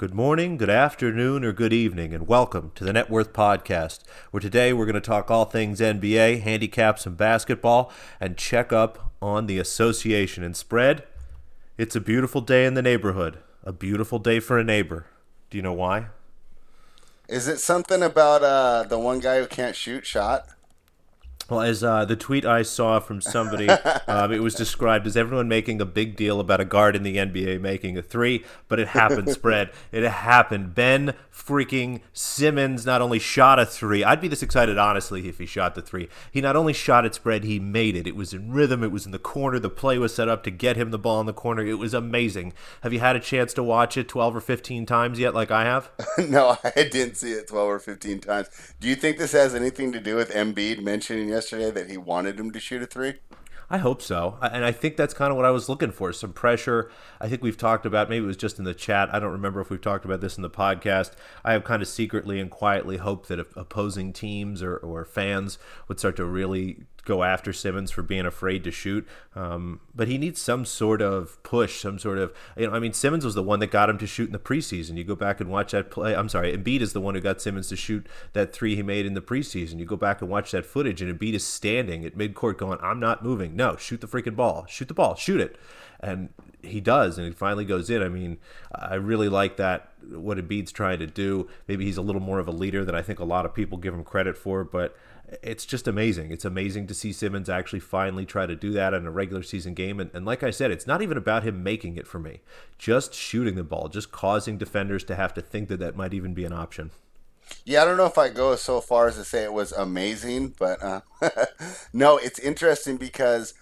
Good morning, good afternoon, or good evening, and welcome to the Net Worth Podcast, where today we're going to talk all things NBA, handicaps, and basketball, and check up on the association and spread. It's a beautiful day in the neighborhood, a beautiful day for a neighbor. Do you know why? Is it something about uh, the one guy who can't shoot shot? Well, as uh, the tweet I saw from somebody, um, it was described as everyone making a big deal about a guard in the NBA making a three, but it happened, spread. It happened. Ben freaking Simmons not only shot a three, I'd be this excited, honestly, if he shot the three. He not only shot it, spread, he made it. It was in rhythm, it was in the corner. The play was set up to get him the ball in the corner. It was amazing. Have you had a chance to watch it 12 or 15 times yet, like I have? no, I didn't see it 12 or 15 times. Do you think this has anything to do with Embiid mentioning yesterday? Yesterday that he wanted him to shoot a three? I hope so. And I think that's kind of what I was looking for some pressure. I think we've talked about, maybe it was just in the chat. I don't remember if we've talked about this in the podcast. I have kind of secretly and quietly hoped that opposing teams or, or fans would start to really go after Simmons for being afraid to shoot. Um, but he needs some sort of push, some sort of, you know, I mean, Simmons was the one that got him to shoot in the preseason. You go back and watch that play. I'm sorry, Embiid is the one who got Simmons to shoot that three he made in the preseason. You go back and watch that footage, and Embiid is standing at midcourt going, I'm not moving. No, shoot the freaking ball. Shoot the ball. Shoot it. And he does, and he finally goes in. I mean, I really like that, what Embiid's trying to do. Maybe he's a little more of a leader than I think a lot of people give him credit for, but it's just amazing. It's amazing to see Simmons actually finally try to do that in a regular season game. And, and, like I said, it's not even about him making it for me, just shooting the ball, just causing defenders to have to think that that might even be an option. Yeah, I don't know if I go so far as to say it was amazing, but uh, no, it's interesting because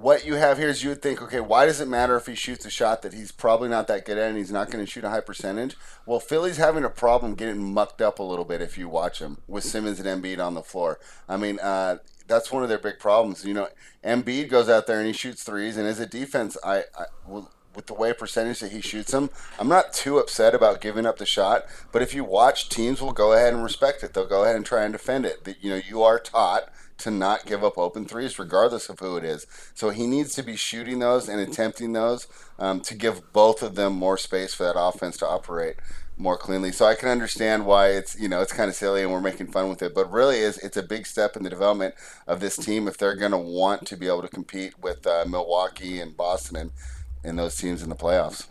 what you have here is you would think, okay, why does it matter if he shoots a shot that he's probably not that good at and he's not going to shoot a high percentage? Well, Philly's having a problem getting mucked up a little bit if you watch them with Simmons and Embiid on the floor. I mean, uh, that's one of their big problems. You know, Embiid goes out there and he shoots threes, and as a defense, I, I with the way percentage that he shoots them, I'm not too upset about giving up the shot. But if you watch, teams will go ahead and respect it. They'll go ahead and try and defend it. That you know, you are taught to not give up open threes, regardless of who it is. So he needs to be shooting those and attempting those um, to give both of them more space for that offense to operate more cleanly. So I can understand why it's you know it's kind of silly and we're making fun with it, but really is it's a big step in the development of this team if they're going to want to be able to compete with uh, Milwaukee and Boston and, and those teams in the playoffs.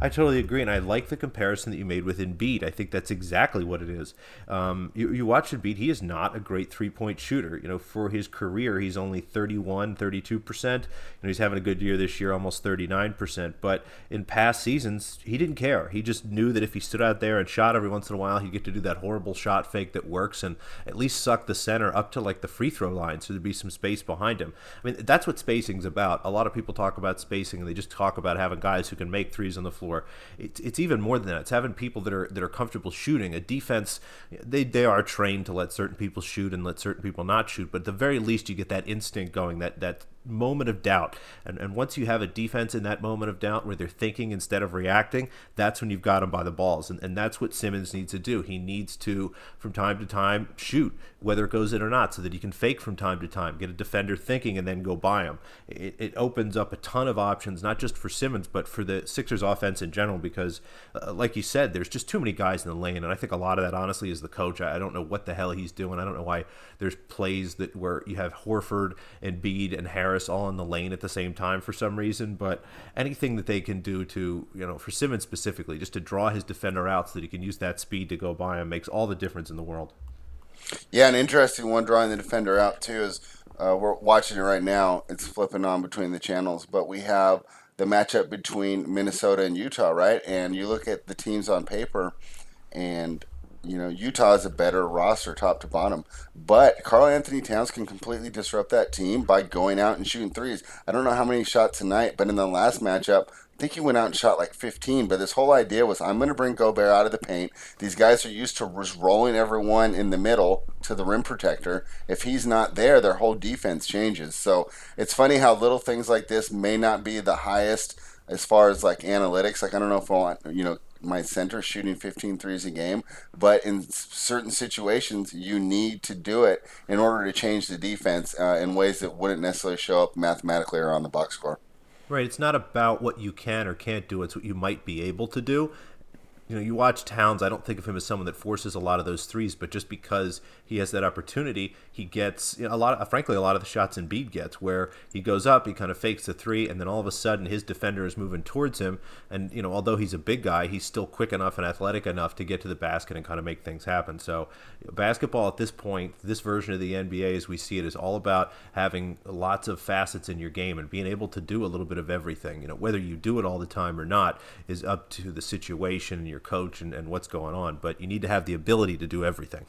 I totally agree, and I like the comparison that you made with Embiid. I think that's exactly what it is. Um, you, you watch Embiid; he is not a great three-point shooter. You know, for his career, he's only 31, 32 percent. You know, he's having a good year this year, almost 39 percent. But in past seasons, he didn't care. He just knew that if he stood out there and shot every once in a while, he'd get to do that horrible shot fake that works and at least suck the center up to like the free throw line, so there'd be some space behind him. I mean, that's what spacing's about. A lot of people talk about spacing, and they just talk about having guys who can make threes on the floor floor. It's, it's even more than that. It's having people that are that are comfortable shooting. A defense, they they are trained to let certain people shoot and let certain people not shoot. But at the very least, you get that instinct going, that that moment of doubt. And, and once you have a defense in that moment of doubt where they're thinking instead of reacting, that's when you've got them by the balls. And, and that's what Simmons needs to do. He needs to, from time to time, shoot, whether it goes in or not, so that he can fake from time to time, get a defender thinking, and then go by him. It, it opens up a ton of options, not just for Simmons, but for the Sixers offense in general, because, uh, like you said, there's just too many guys in the lane. And I think a lot of that, honestly, is the coach. I, I don't know what the hell he's doing. I don't know why there's plays that where you have Horford and Bede and Harris Harris all in the lane at the same time for some reason. But anything that they can do to, you know, for Simmons specifically, just to draw his defender out so that he can use that speed to go by him makes all the difference in the world. Yeah, an interesting one drawing the defender out too is uh, we're watching it right now. It's flipping on between the channels, but we have the matchup between Minnesota and Utah, right? And you look at the teams on paper, and you know, Utah is a better roster top to bottom. But Karl-Anthony Towns can completely disrupt that team by going out and shooting threes. I don't know how many shots tonight, but in the last matchup, I think he went out and shot like 15. But this whole idea was I'm going to bring Gobert out of the paint. These guys are used to just rolling everyone in the middle to the rim protector. If he's not there, their whole defense changes. So it's funny how little things like this may not be the highest as far as like analytics. Like I don't know if I want you know my center shooting 15 threes a game, but in certain situations, you need to do it in order to change the defense uh, in ways that wouldn't necessarily show up mathematically or on the box score. Right. It's not about what you can or can't do, it's what you might be able to do you know, you watch Towns. I don't think of him as someone that forces a lot of those threes, but just because he has that opportunity, he gets you know, a lot. Of, frankly, a lot of the shots Embiid gets, where he goes up, he kind of fakes the three, and then all of a sudden his defender is moving towards him, and you know, although he's a big guy, he's still quick enough and athletic enough to get to the basket and kind of make things happen. So, basketball at this point, this version of the NBA, as we see it, is all about having lots of facets in your game and being able to do a little bit of everything. You know, whether you do it all the time or not is up to the situation and your your coach and, and what's going on, but you need to have the ability to do everything.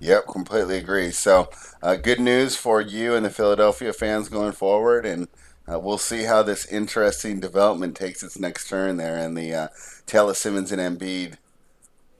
Yep, completely agree. So, uh, good news for you and the Philadelphia fans going forward, and uh, we'll see how this interesting development takes its next turn there in the uh, Taylor Simmons and Embiid.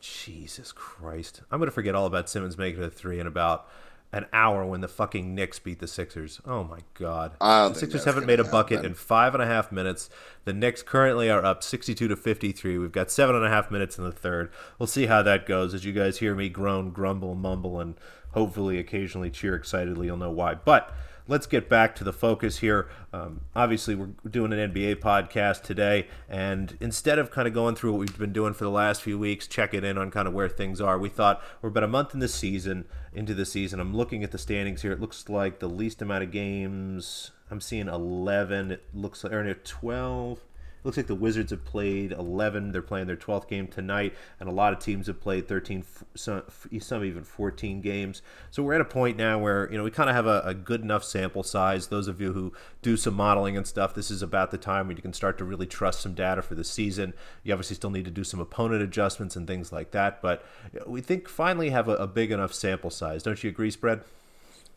Jesus Christ! I'm gonna forget all about Simmons making a three in about an hour when the fucking Knicks beat the Sixers. Oh my god. The Sixers haven't made a bucket happen. in five and a half minutes. The Knicks currently are up 62 to 53. We've got seven and a half minutes in the third. We'll see how that goes. As you guys hear me groan, grumble, mumble, and hopefully occasionally cheer excitedly, you'll know why. But let's get back to the focus here. Um, obviously, we're doing an NBA podcast today, and instead of kind of going through what we've been doing for the last few weeks, checking in on kind of where things are, we thought we're about a month in the season into the season. I'm looking at the standings here. It looks like the least amount of games. I'm seeing 11. It looks like or 12 looks like the Wizards have played 11. They're playing their 12th game tonight, and a lot of teams have played 13, some, some even 14 games. So we're at a point now where you know we kind of have a, a, good enough sample size. Those of you who do some modeling and stuff, this is about the time when you can start to really trust some data for the season. You obviously still need to do some opponent adjustments and things like that, but we think finally have a, a big enough sample size. Don't you agree, Spread?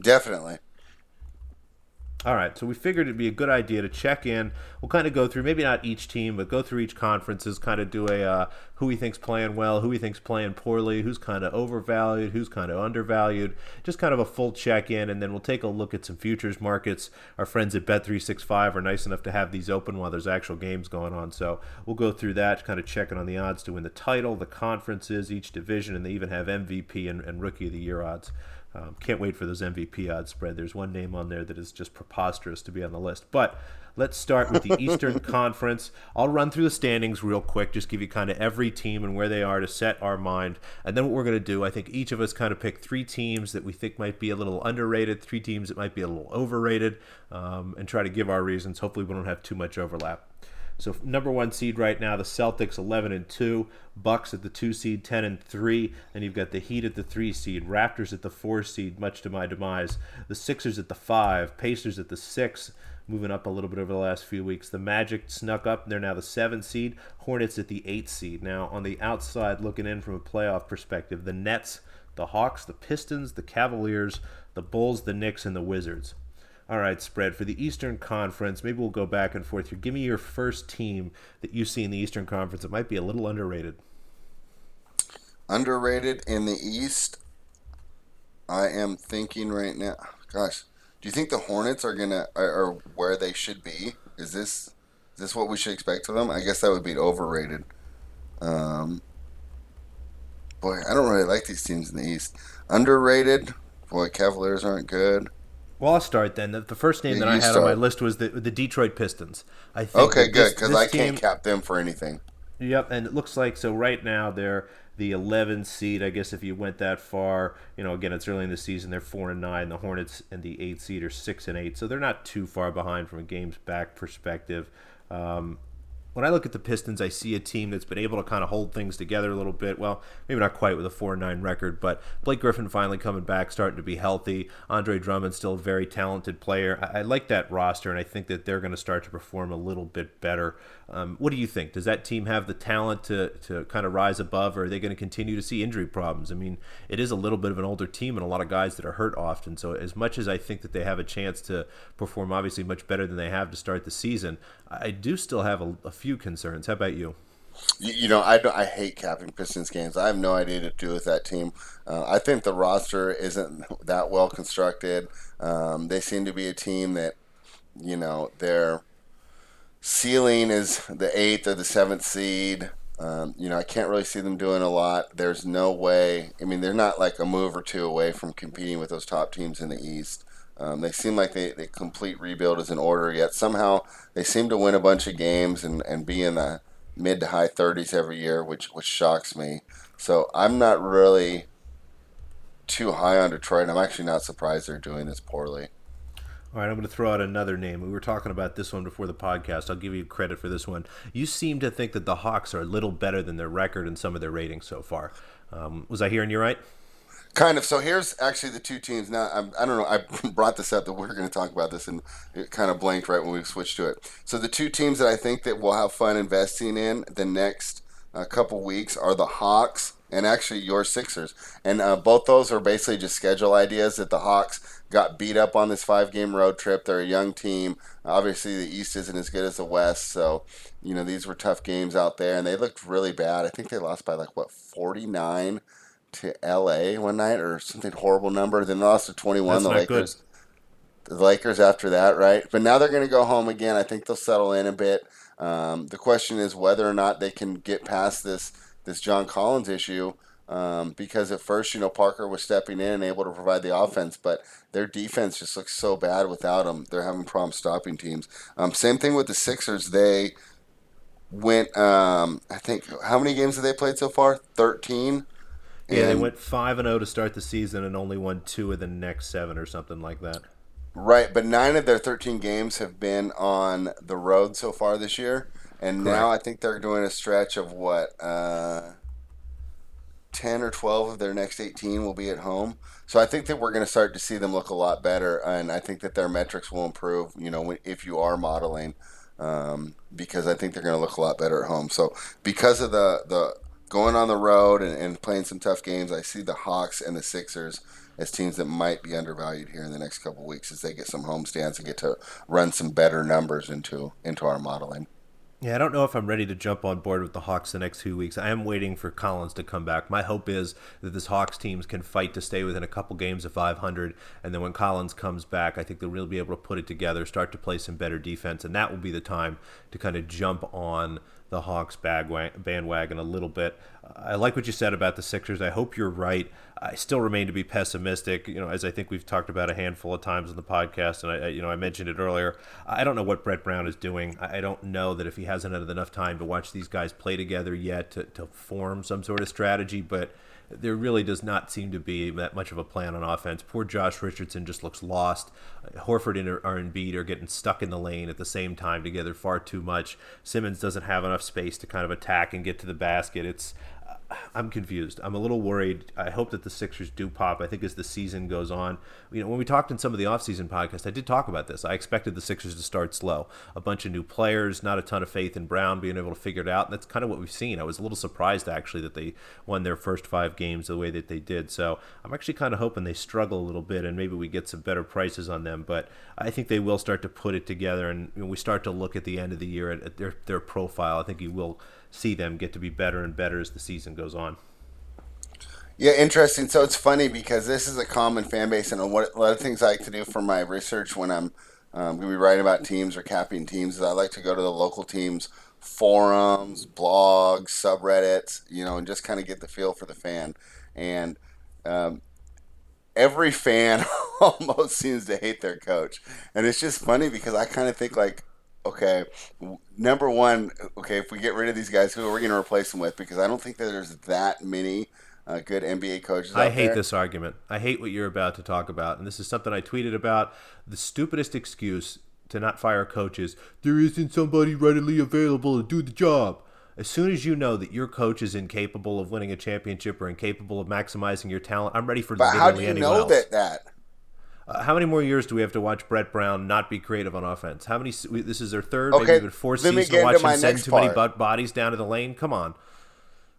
Definitely. All right, so we figured it'd be a good idea to check in. We'll kind of go through maybe not each team, but go through each conferences, kind of do a uh, who he thinks playing well, who he thinks playing poorly, who's kind of overvalued, who's kind of undervalued. Just kind of a full check in, and then we'll take a look at some futures markets. Our friends at Bet365 are nice enough to have these open while there's actual games going on, so we'll go through that, kind of checking on the odds to win the title, the conferences, each division, and they even have MVP and, and Rookie of the Year odds. Um, can't wait for those MVP odds spread. There's one name on there that is just preposterous to be on the list. But let's start with the Eastern Conference. I'll run through the standings real quick, just give you kind of every team and where they are to set our mind. And then what we're going to do, I think each of us kind of pick three teams that we think might be a little underrated, three teams that might be a little overrated, um, and try to give our reasons. Hopefully, we don't have too much overlap. So number one seed right now, the Celtics, eleven and two. Bucks at the two seed, ten and three. And you've got the Heat at the three seed, Raptors at the four seed, much to my demise. The Sixers at the five, Pacers at the six, moving up a little bit over the last few weeks. The Magic snuck up; they're now the seven seed. Hornets at the eight seed. Now on the outside, looking in from a playoff perspective, the Nets, the Hawks, the Pistons, the Cavaliers, the Bulls, the Knicks, and the Wizards. All right, spread for the Eastern Conference. Maybe we'll go back and forth here. Give me your first team that you see in the Eastern Conference. It might be a little underrated. Underrated in the East. I am thinking right now. Gosh, do you think the Hornets are gonna are, where they should be? Is this is this what we should expect of them? I guess that would be overrated. Um, boy, I don't really like these teams in the East. Underrated. Boy, Cavaliers aren't good. Well, I'll start then. The, the first name that I had start. on my list was the the Detroit Pistons. I think okay, good because I can't cap them for anything. Yep, and it looks like so right now they're the 11 seed. I guess if you went that far, you know, again it's early in the season. They're four and nine. The Hornets and the eight seed are six and eight, so they're not too far behind from a games back perspective. Um, when I look at the Pistons, I see a team that's been able to kind of hold things together a little bit. Well, maybe not quite with a 4 9 record, but Blake Griffin finally coming back, starting to be healthy. Andre Drummond still a very talented player. I, I like that roster, and I think that they're going to start to perform a little bit better. Um, what do you think? Does that team have the talent to, to kind of rise above, or are they going to continue to see injury problems? I mean, it is a little bit of an older team and a lot of guys that are hurt often. So, as much as I think that they have a chance to perform obviously much better than they have to start the season, I do still have a, a few concerns. How about you? You, know, I, I hate capping Pistons games. I have no idea to do with that team. Uh, I think the roster isn't that well constructed. Um, they seem to be a team that, you know, their ceiling is the eighth or the seventh seed. Um, you know, I can't really see them doing a lot. There's no way. I mean, they're not like a move or two away from competing with those top teams in the East. Um, they seem like they, the complete rebuild is in order, yet somehow they seem to win a bunch of games and, and be in the mid to high 30s every year, which which shocks me. So I'm not really too high on Detroit. I'm actually not surprised they're doing this poorly. All right, I'm going to throw out another name. We were talking about this one before the podcast. I'll give you credit for this one. You seem to think that the Hawks are a little better than their record and some of their ratings so far. Um, was I hearing you right? Kind of. So here's actually the two teams. Now I'm, I do not know. I brought this up that we're going to talk about this, and it kind of blanked right when we switched to it. So the two teams that I think that we'll have fun investing in the next uh, couple weeks are the Hawks and actually your Sixers. And uh, both those are basically just schedule ideas that the Hawks got beat up on this five game road trip. They're a young team. Obviously, the East isn't as good as the West. So, you know, these were tough games out there, and they looked really bad. I think they lost by like, what, 49 to LA one night or something horrible number. Then they lost to 21, That's the Lakers. Good. The Lakers after that, right? But now they're going to go home again. I think they'll settle in a bit. Um, the question is whether or not they can get past this this John Collins issue um, because at first, you know, Parker was stepping in and able to provide the offense, but their defense just looks so bad without him. They're having problems stopping teams. Um, same thing with the Sixers. They went, um, I think, how many games have they played so far? 13. Yeah, they went 5 and 0 to start the season and only won two of the next seven or something like that. Right, but nine of their 13 games have been on the road so far this year. And Correct. now I think they're doing a stretch of what, uh, 10 or 12 of their next 18 will be at home. So I think that we're going to start to see them look a lot better. And I think that their metrics will improve, you know, if you are modeling, um, because I think they're going to look a lot better at home. So because of the, the going on the road and, and playing some tough games, I see the Hawks and the Sixers as teams that might be undervalued here in the next couple weeks as they get some home stands and get to run some better numbers into into our modeling. Yeah, I don't know if I'm ready to jump on board with the Hawks the next two weeks. I am waiting for Collins to come back. My hope is that this Hawks teams can fight to stay within a couple games of 500, and then when Collins comes back, I think they'll really be able to put it together, start to play some better defense, and that will be the time to kind of jump on the Hawks bandwagon a little bit. I like what you said about the Sixers. I hope you're right. I still remain to be pessimistic. You know, as I think we've talked about a handful of times on the podcast, and I, you know, I mentioned it earlier. I don't know what Brett Brown is doing. I don't know that if he hasn't had enough time to watch these guys play together yet to, to form some sort of strategy, but there really does not seem to be that much of a plan on offense. Poor Josh Richardson just looks lost. Horford and Embiid are getting stuck in the lane at the same time together far too much. Simmons doesn't have enough space to kind of attack and get to the basket. It's I'm confused. I'm a little worried. I hope that the Sixers do pop. I think as the season goes on, you know, when we talked in some of the offseason podcasts, I did talk about this. I expected the Sixers to start slow. A bunch of new players, not a ton of faith in Brown being able to figure it out. And that's kind of what we've seen. I was a little surprised actually that they won their first five games the way that they did. So I'm actually kind of hoping they struggle a little bit and maybe we get some better prices on them. But I think they will start to put it together and we start to look at the end of the year at, at their their profile. I think you will see them get to be better and better as the season goes on. Yeah, interesting. So it's funny because this is a common fan base, and a lot of things I like to do for my research when I'm um, going to be writing about teams or capping teams is I like to go to the local teams forums, blogs, subreddits, you know, and just kind of get the feel for the fan. And um, every fan almost seems to hate their coach, and it's just funny because I kind of think like okay, number one, okay, if we get rid of these guys, who are we going to replace them with? Because I don't think that there's that many uh, good NBA coaches. I hate there. this argument. I hate what you're about to talk about, and this is something I tweeted about. The stupidest excuse to not fire coaches: there isn't somebody readily available to do the job. As soon as you know that your coach is incapable of winning a championship or incapable of maximizing your talent, I'm ready for but how do you know else. that that uh, how many more years do we have to watch Brett Brown not be creative on offense? How many? This is their third, okay, maybe even fourth season to watch him send too part. many bodies down to the lane. Come on.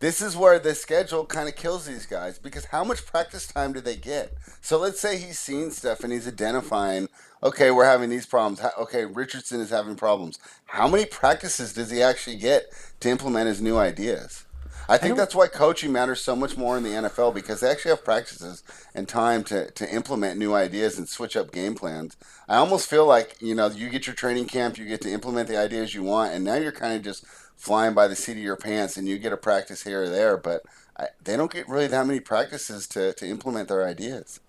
This is where the schedule kind of kills these guys because how much practice time do they get? So let's say he's seen stuff and he's identifying, okay, we're having these problems. Okay, Richardson is having problems. How many practices does he actually get to implement his new ideas? I think I that's why coaching matters so much more in the NFL because they actually have practices and time to, to implement new ideas and switch up game plans. I almost feel like, you know, you get your training camp, you get to implement the ideas you want, and now you're kind of just flying by the seat of your pants and you get a practice here or there, but I, they don't get really that many practices to, to implement their ideas.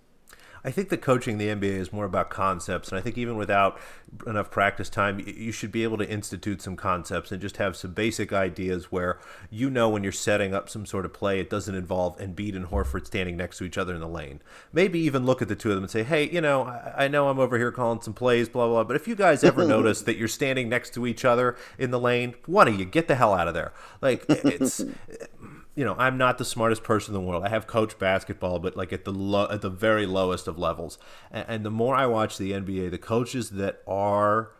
I think the coaching in the NBA is more about concepts, and I think even without enough practice time, you should be able to institute some concepts and just have some basic ideas where you know when you're setting up some sort of play, it doesn't involve Embiid and Horford standing next to each other in the lane. Maybe even look at the two of them and say, "Hey, you know, I know I'm over here calling some plays, blah blah, but if you guys ever notice that you're standing next to each other in the lane, one of you get the hell out of there." Like it's you know, I'm not the smartest person in the world. I have coached basketball, but like at the low, at the very lowest of levels. And, and the more I watch the NBA, the coaches that are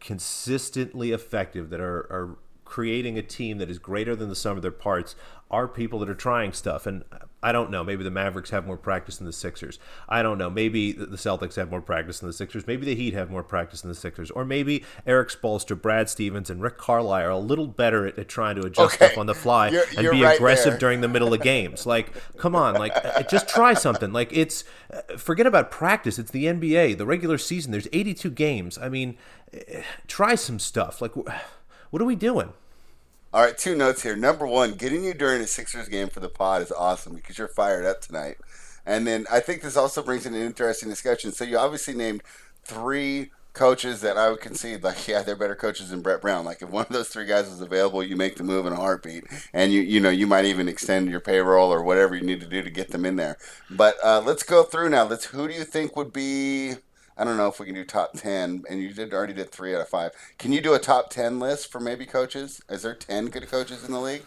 consistently effective, that are, are creating a team that is greater than the sum of their parts, are people that are trying stuff. And I don't know. Maybe the Mavericks have more practice than the Sixers. I don't know. Maybe the Celtics have more practice than the Sixers. Maybe the Heat have more practice than the Sixers. Or maybe Erik Spoelstra, Brad Stevens, and Rick Carlisle are a little better at, at trying to adjust okay. stuff on the fly you're, and you're be right aggressive there. during the middle of games. Like, come on, like uh, just try something. Like it's uh, forget about practice. It's the NBA, the regular season. There's 82 games. I mean, uh, try some stuff. Like, what are we doing? All right, two notes here. Number one, getting you during a Sixers game for the pod is awesome because you're fired up tonight. And then I think this also brings in an interesting discussion. So you obviously named three coaches that I would concede, like, yeah, they're better coaches than Brett Brown. Like, if one of those three guys is available, you make the move in a heartbeat, and you, you know, you might even extend your payroll or whatever you need to do to get them in there. But uh, let's go through now. Let's. Who do you think would be? I don't know if we can do top ten, and you did already did three out of five. Can you do a top ten list for maybe coaches? Is there ten good coaches in the league?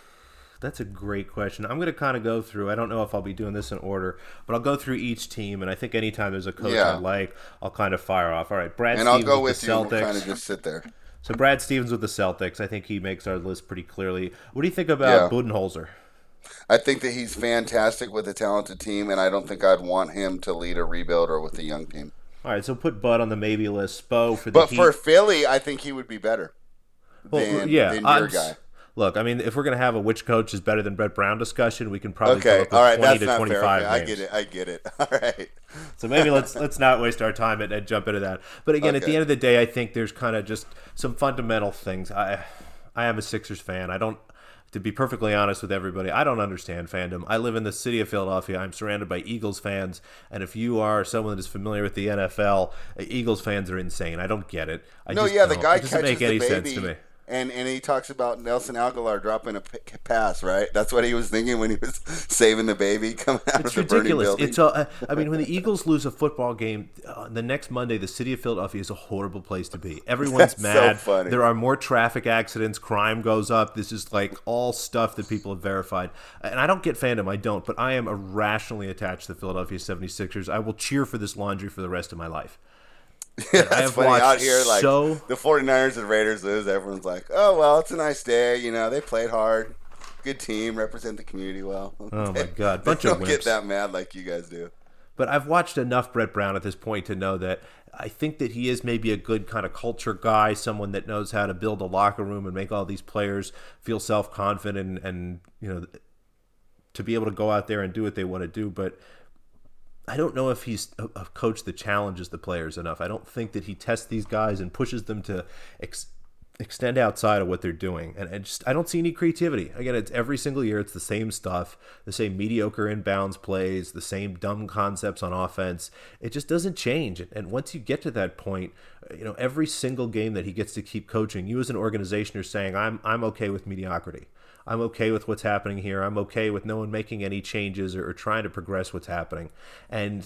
That's a great question. I'm going to kind of go through. I don't know if I'll be doing this in order, but I'll go through each team, and I think anytime there's a coach yeah. I like, I'll kind of fire off. All right, Brad. And Stevens I'll go with, with the Celtics. you. We'll kind of just sit there. So Brad Stevens with the Celtics. I think he makes our list pretty clearly. What do you think about yeah. Budenholzer? I think that he's fantastic with a talented team, and I don't think I'd want him to lead a rebuild or with a young team. All right, so put Bud on the maybe list. Spo for the but Heat. for Philly, I think he would be better. Well, than, yeah, than your guy. Look, I mean, if we're gonna have a which coach is better than Brett Brown discussion, we can probably okay. All right, twenty to twenty-five. Okay, I get it. I get it. All right. So maybe let's let's not waste our time and, and jump into that. But again, okay. at the end of the day, I think there's kind of just some fundamental things. I I am a Sixers fan. I don't to be perfectly honest with everybody, I don't understand fandom. I live in the city of Philadelphia. I'm surrounded by Eagles fans, and if you are someone that is familiar with the NFL, Eagles fans are insane. I don't get it. I no, yeah, the guy it doesn't catches make any the baby. sense to me and and he talks about Nelson Agholor dropping a p- pass, right? That's what he was thinking when he was saving the baby coming out it's of the ridiculous. burning building. It's a, I mean, when the Eagles lose a football game, uh, the next Monday, the city of Philadelphia is a horrible place to be. Everyone's mad. So there are more traffic accidents. Crime goes up. This is like all stuff that people have verified. And I don't get fandom. I don't. But I am irrationally attached to the Philadelphia 76ers. I will cheer for this laundry for the rest of my life. Yeah, I have funny. watched out here, like so... the 49ers and Raiders lose. Everyone's like, "Oh well, it's a nice day. You know, they played hard, good team, represent the community well." Oh my god, bunch they of don't get that mad like you guys do. But I've watched enough Brett Brown at this point to know that I think that he is maybe a good kind of culture guy, someone that knows how to build a locker room and make all these players feel self confident and, and you know to be able to go out there and do what they want to do. But I don't know if he's a, a, coach that challenges the players enough. I don't think that he tests these guys and pushes them to ex- extend outside of what they're doing. And I just I don't see any creativity. Again, it's every single year it's the same stuff, the same mediocre inbounds plays, the same dumb concepts on offense. It just doesn't change. And once you get to that point, you know, every single game that he gets to keep coaching, you as an organization are saying, I'm I'm okay with mediocrity. I'm okay with what's happening here. I'm okay with no one making any changes or, or trying to progress what's happening. And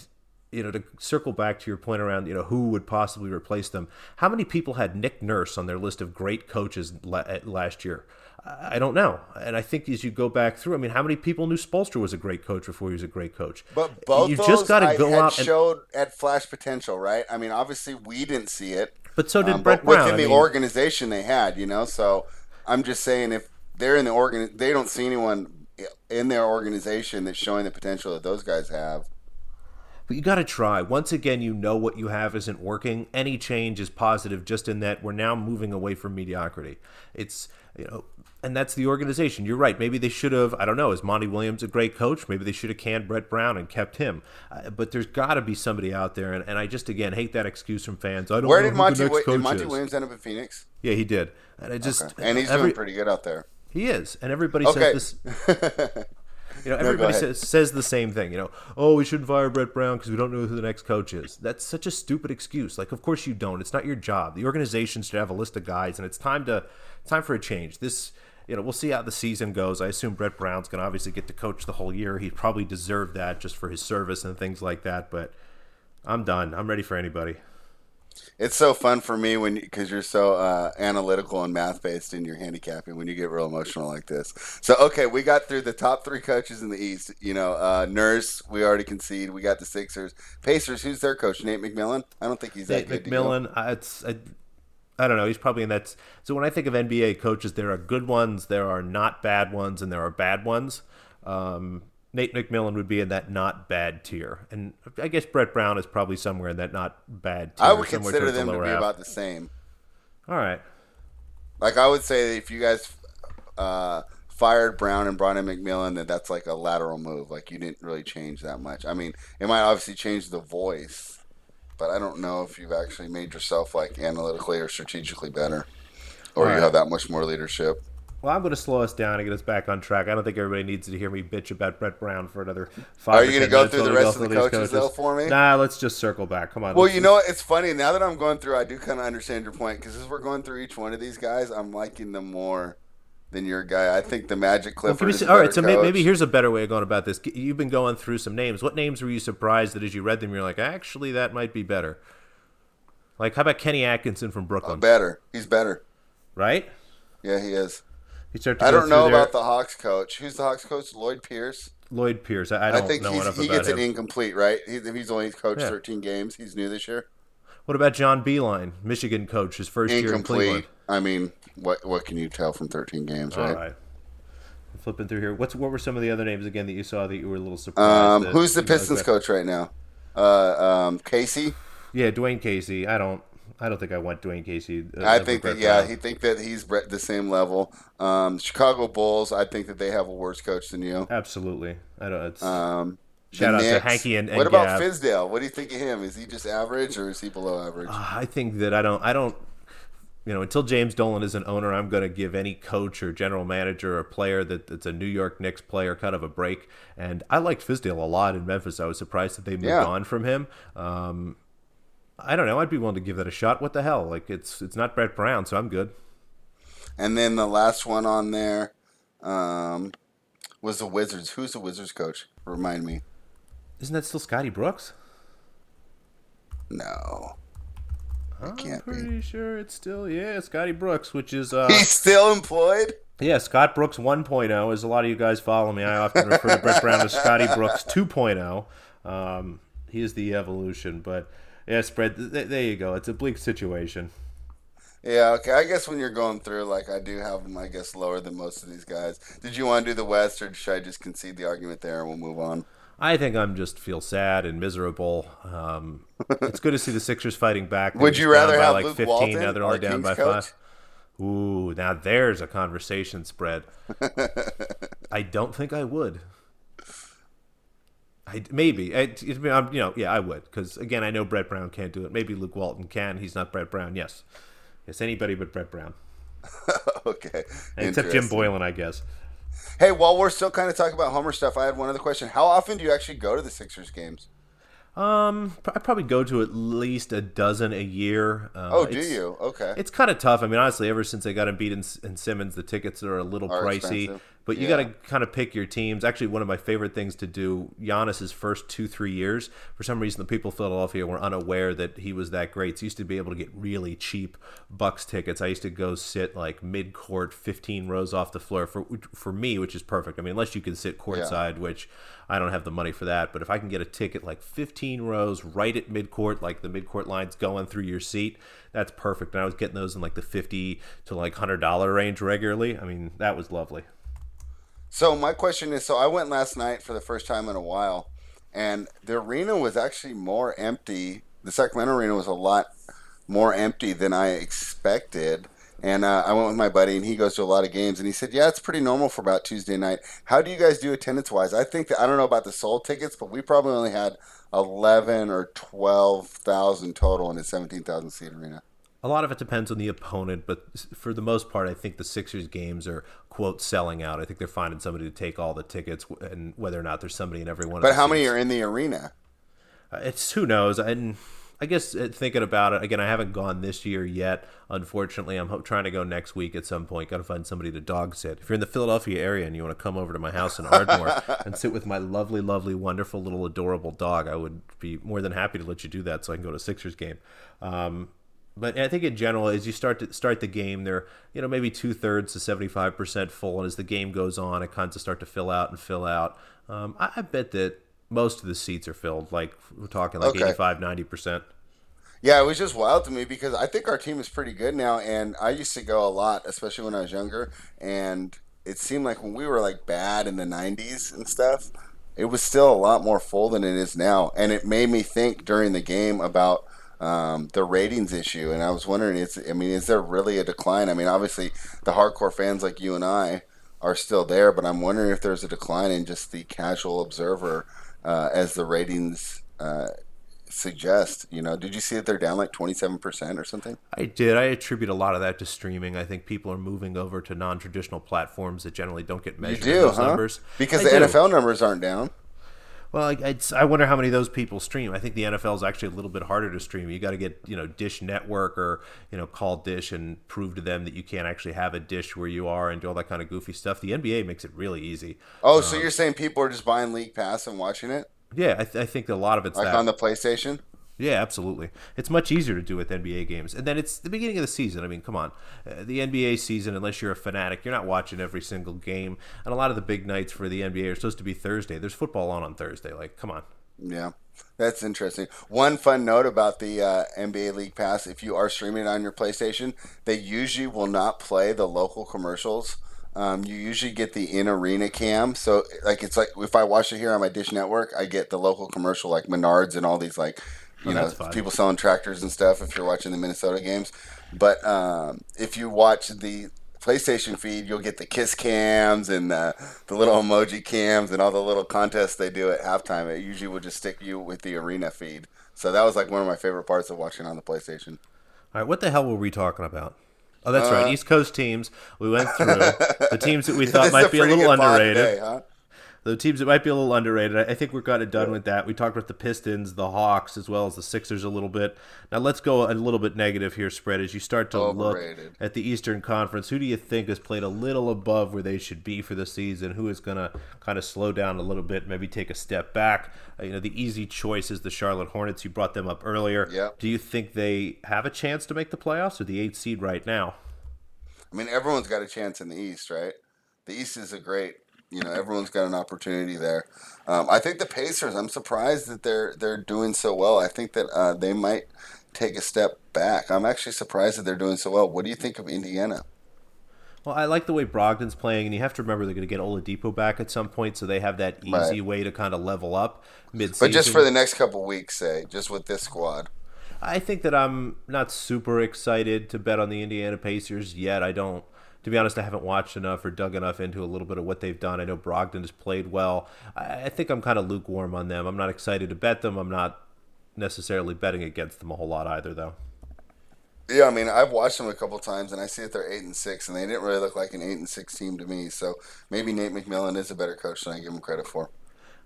you know, to circle back to your point around, you know, who would possibly replace them? How many people had Nick Nurse on their list of great coaches last year? I don't know. And I think as you go back through, I mean, how many people knew Spoelstra was a great coach before he was a great coach? But both you just got to go out and showed at flash potential, right? I mean, obviously we didn't see it, but so did um, Brett Brown. Within the mean, organization, they had, you know. So I'm just saying, if they're in the organ. They don't see anyone in their organization that's showing the potential that those guys have. But you got to try. Once again, you know what you have isn't working. Any change is positive, just in that we're now moving away from mediocrity. It's you know, and that's the organization. You're right. Maybe they should have. I don't know. Is Monty Williams a great coach? Maybe they should have canned Brett Brown and kept him. Uh, but there's got to be somebody out there, and, and I just again hate that excuse from fans. I don't. Where did Monty, did Monty Williams end up in Phoenix? Yeah, he did. And I just okay. and he's every, doing pretty good out there. He is, and everybody okay. says this. You know, everybody ahead. says, says the same thing. You know, oh, we shouldn't fire Brett Brown because we don't know who the next coach is. That's such a stupid excuse. Like, of course you don't. It's not your job. The organization should have a list of guys, and it's time to time for a change. This, you know, we'll see how the season goes. I assume Brett Brown's going to obviously get to coach the whole year. He probably deserved that just for his service and things like that. But I'm done. I'm ready for anybody. It's so fun for me when because you're so uh, analytical and math based in your handicapping when you get real emotional like this. So okay, we got through the top three coaches in the East. You know, uh, Nurse, we already conceded. We got the Sixers, Pacers. Who's their coach? Nate McMillan. I don't think he's that Nate good. McMillan, it's I, I don't know. He's probably in that. So when I think of NBA coaches, there are good ones, there are not bad ones, and there are bad ones. Um, Nate McMillan would be in that not bad tier, and I guess Brett Brown is probably somewhere in that not bad tier. I would consider towards the them to be half. about the same. All right. Like I would say, if you guys uh, fired Brown and brought in McMillan, then that's like a lateral move. Like you didn't really change that much. I mean, it might obviously change the voice, but I don't know if you've actually made yourself like analytically or strategically better, or you have that much more leadership. Well, I'm going to slow us down and get us back on track. I don't think everybody needs to hear me bitch about Brett Brown for another five. Are you gonna go through the rest of the these coaches, though, for me? Nah, let's just circle back. Come on. Well, you just- know what? It's funny now that I'm going through. I do kind of understand your point because as we're going through each one of these guys, I'm liking them more than your guy. I think the Magic Well, Clippers. give me is some- all right, so coach. maybe here's a better way of going about this. You've been going through some names. What names were you surprised that as you read them, you're like, actually, that might be better? Like, how about Kenny Atkinson from Brooklyn? better. He's better. right? Yeah, he is. Start to I don't know about the Hawks coach. Who's the Hawks coach? Lloyd Pierce. Lloyd Pierce. I, I I, don't think know enough he about gets him. it incomplete, right? He, he's only coached Yeah. 13 games. He's new this year. What about John Beilein, Michigan coach, his first year in Incomplete. Cleveland? I mean, what what can you tell from 13 games, All right? right. Flipping through here. What's what were some of the other names again that you saw that you were a little surprised? Um, who's the Pistons coach right now? Uh, um, Casey. Yeah, Dwane Casey. I don't. I don't think I want Dwane Casey. uh, I think that yeah, he think that he's the same level. Um, Chicago Bulls. I think that they have a worse coach than you. absolutely. I don't. It's, Um, Shout out to Knicks. Hanky and- and what about Gav. Fizdale? What do you think of him? Is he just average or is he below average? Uh, I think that I don't. I don't. You know, until James Dolan is an owner, I'm going to give any coach or general manager or player that, that's a New York Knicks player kind of a break. And I liked Fizdale a lot in Memphis. I was surprised that they moved Yeah. on from him. Um, I don't know. I'd be willing to give that a shot. What the hell? Like it's it's not Brett Brown, so I'm good. And then the last one on there um, was the Wizards. Who's the Wizards coach? Remind me. Isn't that still Scotty Brooks? No, I'm can't be. pretty sure it's still yeah, Scotty Brooks, which is uh, he's still employed. Yeah, Scott Brooks 1.0. As a lot of you guys follow me, I often refer to Brett Brown as Scotty Brooks 2.0. Um, he is the evolution, but yeah, spread. Th- there you go. It's a bleak situation. Yeah, okay. I guess when you're going through, like, I do have them, I guess, lower than most of these guys. Did you want to do the West, or should I just concede the argument there and we'll move on? I think I'm just feel sad and miserable. Um, it's good to see the Sixers fighting back. They're Would you rather have like Luke 15? Walton, now they're only down Kings by coach? five. Ooh, now there's a conversation spread. I don't think I would. I maybe I, it- you know yeah I would because again I know Brett Brown can't do it. Maybe Luke Walton can. He's not Brett Brown. Yes, yes anybody but Brett Brown, okay. except Jim Boylen, I guess. Hey, while we're still kind of talking about Homer stuff, I had one other question. How often do you actually go to the Sixers games? Um, I probably go to at least a dozen a year. Uh, Oh, do you? Okay. It's kind of tough. I mean, honestly, ever since they got Embiid and, and Simmons, the tickets are a little Are pricey. expensive. But you Yeah. got to kind of pick your teams. Actually, one of my favorite things to do, Giannis's first two, three years, for some reason, the people of Philadelphia were unaware that he was that great. So used to be able to get really cheap Bucks tickets. I used to go sit like mid court, 15 rows off the floor for for me, which is perfect. I mean, unless you can sit courtside, which I don't have the money for that. But if I can get a ticket like 15 rows right at mid court, like the mid court lines going through your seat, that's perfect. And I was getting those in like the 50 to like $100 range regularly. I mean, that was lovely. So my question is, so I went last night for the first time in a while, and the arena was actually more empty. The Sacramento arena was a lot more empty than I expected. And uh, I went with my buddy, and he goes to a lot of games, and he said, "Yeah, it's pretty normal for about Tuesday night." How do you guys do attendance wise? I think that I don't know about the sold tickets, but we probably only had eleven or twelve thousand total in a seventeen thousand seat arena. A lot of it depends on the opponent, but for the most part, I think the Sixers games are quote selling out. I think they're finding somebody to take all the tickets, and whether or not there's somebody in every one. But how many are in the arena? Uh, it's who knows, and I guess uh, thinking about it again, I haven't gone this year yet. Unfortunately, I'm trying to go next week at some point. Got to find somebody to dog sit. If you're in the Philadelphia area and you want to come over to my house in Ardmore and sit with my lovely, lovely, wonderful little adorable dog, I would be more than happy to let you do that, so I can go to Sixers game. Um, but I think in general, as you start to start the game, they're you know maybe two thirds to seventy five percent full, and as the game goes on, it kind of start to fill out and fill out. Um, I, I, bet that most of the seats are filled. Like we're talking like okay. 85 90 percent. Yeah, it was just wild to me because I think our team is pretty good now, and I used to go a lot, especially when I was younger, and it seemed like when we were like bad in the '90s and stuff, it was still a lot more full than it is now, and it made me think during the game about um, the ratings issue, and I was wondering, is I mean, is there really a decline? I mean, obviously, the hardcore fans like you and I are still there, but I'm wondering if there's a decline in just the casual observer uh, as the ratings uh, suggest. You know, did you see that they're down like 27% or something? I did. I attribute a lot of that to streaming. I think people are moving over to non-traditional platforms that generally don't get measured you do, those huh? numbers. Because I the do. NFL numbers aren't down. Well, I wonder how many of those people stream. I think the NFL is actually a little bit harder to stream. You got to get you know Dish Network or you know call Dish and prove to them that you can't actually have a dish where you are and do all that kind of goofy stuff. The NBA makes it really easy. Oh, so um, you're saying people are just buying League Pass and watching it? Yeah, I, th- I think a lot of it's like that. on the PlayStation. Yeah, absolutely. It's much easier to do with NBA games. And then it's the beginning of the season. I mean, come on. Uh, the NBA season, unless you're a fanatic, you're not watching every single game. And a lot of the big nights for the NBA are supposed to be Thursday. There's football on on Thursday. Like, come on. Yeah. That's interesting. One fun note about the uh, NBA League Pass: if you are streaming on your PlayStation, they usually will not play the local commercials. Um, you usually get the in arena cam, so like it's like if I watch it here on my Dish Network, I get the local commercial like Menards and all these like you oh, know people selling tractors and stuff. If you're watching the Minnesota games, but um, if you watch the PlayStation feed, you'll get the kiss cams and the, the little emoji cams and all the little contests they do at halftime. It usually will just stick you with the arena feed. So that was like one of my favorite parts of watching on the PlayStation. All right, what the hell were we talking about? Oh, that's uh, right. East Coast teams. We went through the teams that we thought might be a little underrated. Today, huh? The teams that might be a little underrated. I think we're kind of done with that. We talked about the Pistons, the Hawks, as well as the Sixers a little bit. Now let's go a little bit negative here, spread as you start to Overrated. look at the Eastern Conference. Who do you think has played a little above where they should be for the season? Who is going to kind of slow down a little bit, maybe take a step back? Uh, you know, the easy choice is the Charlotte Hornets. You brought them up earlier. Yep. Do you think they have a chance to make the playoffs or the eighth seed right now? I mean, everyone's got a chance in the East, right? The East is a great you know, everyone's got an opportunity there. Um, I think the Pacers. I'm surprised that they're they're doing so well. I think that uh, they might take a step back. I'm actually surprised that they're doing so well. What do you think of Indiana? Well, I like the way Brogdon's playing, and you have to remember they're going to get Oladipo back at some point, so they have that easy right. way to kind of level up mid. But just for the next couple weeks, say, just with this squad. I think that I'm not super excited to bet on the Indiana Pacers yet. I don't to be honest, I haven't watched enough or dug enough into a little bit of what they've done. I know Brogdon has played well. I, I think I'm kind of lukewarm on them. I'm not excited to bet them. I'm not necessarily betting against them a whole lot either, though. Yeah, I mean, I've watched them a couple times, and I see that they're eight and six, and they didn't really look like an eight and six team to me. So maybe Nate McMillan is a better coach than I give him credit for.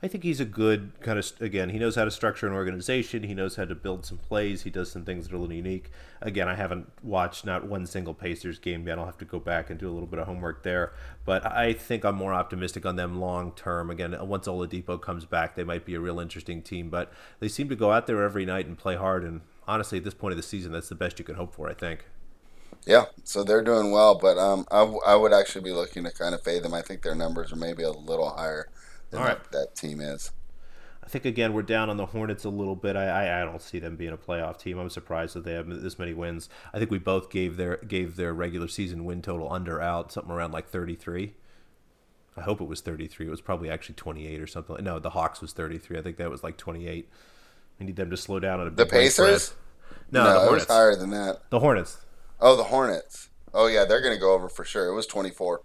I think he's a good kind of again. He knows how to structure an organization. He knows how to build some plays. He does some things that are a little unique. Again, I haven't watched not one single Pacers game yet. I'll have to go back and do a little bit of homework there. But I think I'm more optimistic on them long term. Again, once Oladipo comes back, they might be a real interesting team. But they seem to go out there every night and play hard. And honestly, at this point of the season, that's the best you can hope for. I think. Yeah, so they're doing well, but um, I, w- I would actually be looking to kind of fade them. I think their numbers are maybe a little higher than All right. that, that team is. I think again we're down on the Hornets a little bit. I, I, I don't see them being a playoff team. I'm surprised that they have this many wins. I think we both gave their gave their regular season win total under out something around like 33. I hope it was 33. It was probably actually 28 or something. No, the Hawks was 33. I think that was like 28. We need them to slow down on a big The Pacers? No, no, the Hornets. It was higher than that. The Hornets. Oh, the Hornets. Oh yeah, they're going to go over for sure. It was 24.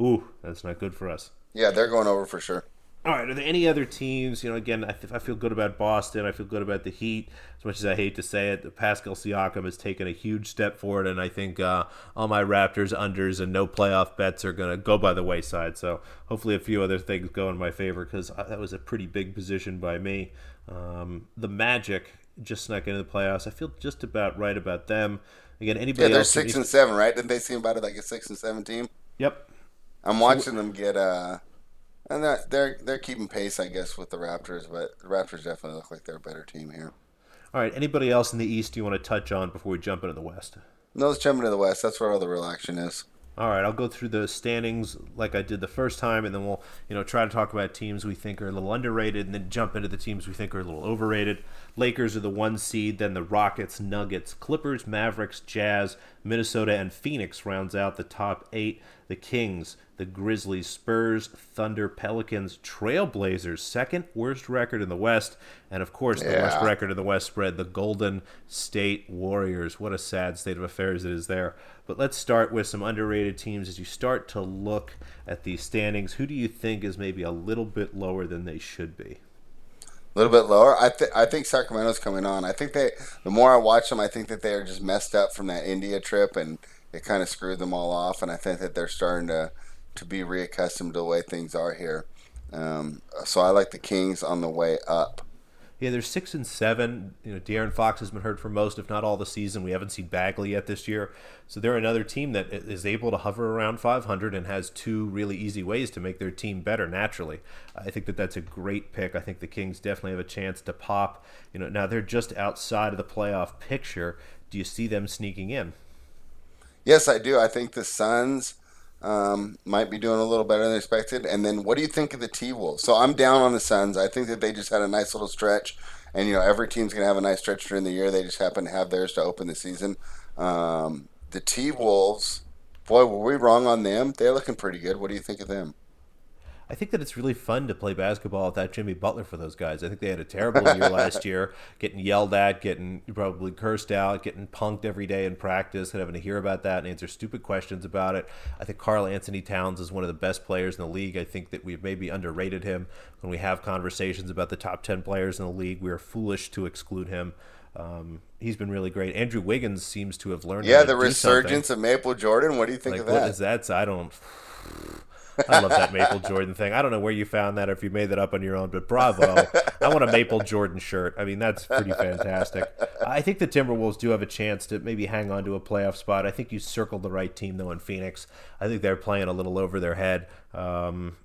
Ooh, that's not good for us. Yeah, they're going over for sure. All right. Are there any other teams? You know, again, I, th- I feel good about Boston. I feel good about the Heat. As much as I hate to say it, Pascal Siakam has taken a huge step forward, and I think uh, all my Raptors unders and no playoff bets are going to go by the wayside. So hopefully, a few other things go in my favor because that was a pretty big position by me. Um, the Magic just snuck into the playoffs. I feel just about right about them. Again, anybody yeah, they're else? six and seven, right? Didn't they seem about it like a six and seven team? Yep. I'm watching them get uh and they're, they're they're keeping pace, I guess, with the Raptors, but the Raptors definitely look like they're a better team here. All right. Anybody else in the East you want to touch on before we jump into the West? No, let's jump into the West. That's where all the real action is. All right, I'll go through the standings like I did the first time, and then we'll, you know, try to talk about teams we think are a little underrated, and then jump into the teams we think are a little overrated. Lakers are the one seed, then the Rockets, Nuggets, Clippers, Mavericks, Jazz, Minnesota, and Phoenix rounds out the top eight. The Kings, the Grizzlies, Spurs, Thunder, Pelicans, Trailblazers, second worst record in the West, and of course the Yeah. worst record in the West spread, the Golden State Warriors. What a sad state of affairs it is there. But let's start with some underrated teams as you start to look at these standings. Who do you think is maybe a little bit lower than they should be? A little bit lower. I think I think Sacramento's coming on. I think they. The more I watch them, I think that they are just messed up from that India trip, and it kind of screwed them all off. And I think that they're starting to to be reaccustomed to the way things are here. Um, so I like the Kings on the way up. Yeah, they're six and seven. You know, De'Aaron Fox has been hurt for most, if not all, the season. We haven't seen Bagley yet this year, so they're another team that is able to hover around 500 and has two really easy ways to make their team better naturally. I think that that's a great pick. I think the Kings definitely have a chance to pop. You know, now they're just outside of the playoff picture. Do you see them sneaking in? Yes, I do. I think the Suns um, might be doing a little better than expected. And then, what do you think of the T Wolves? So I'm down on the Suns. I think that they just had a nice little stretch, and you know every team's gonna have a nice stretch during the year. They just happen to have theirs to open the season. Um, the T Wolves, boy, were we wrong on them? They're looking pretty good. What do you think of them? I think that it's really fun to play basketball without Jimmy Butler for those guys. I think they had a terrible year last year, getting yelled at, getting probably cursed out, getting punked every day in practice, and having to hear about that and answer stupid questions about it. I think Karl-Anthony Towns is one of the best players in the league. I think that we've maybe underrated him when we have conversations about the top 10 players in the league. We are foolish to exclude him. Um, he's been really great. Andrew Wiggins seems to have learned. Yeah, the resurgence of Maple Jordan. What do you think like, of what that? is that? I don't. I love that Maple Jordan thing. I don't know where you found that or if you made that up on your own, but bravo. I want a Maple Jordan shirt. I mean, that's pretty fantastic. I think the Timberwolves do have a chance to maybe hang on to a playoff spot. I think you circled the right team, though, in Phoenix. I think they're playing a little over their head. Um,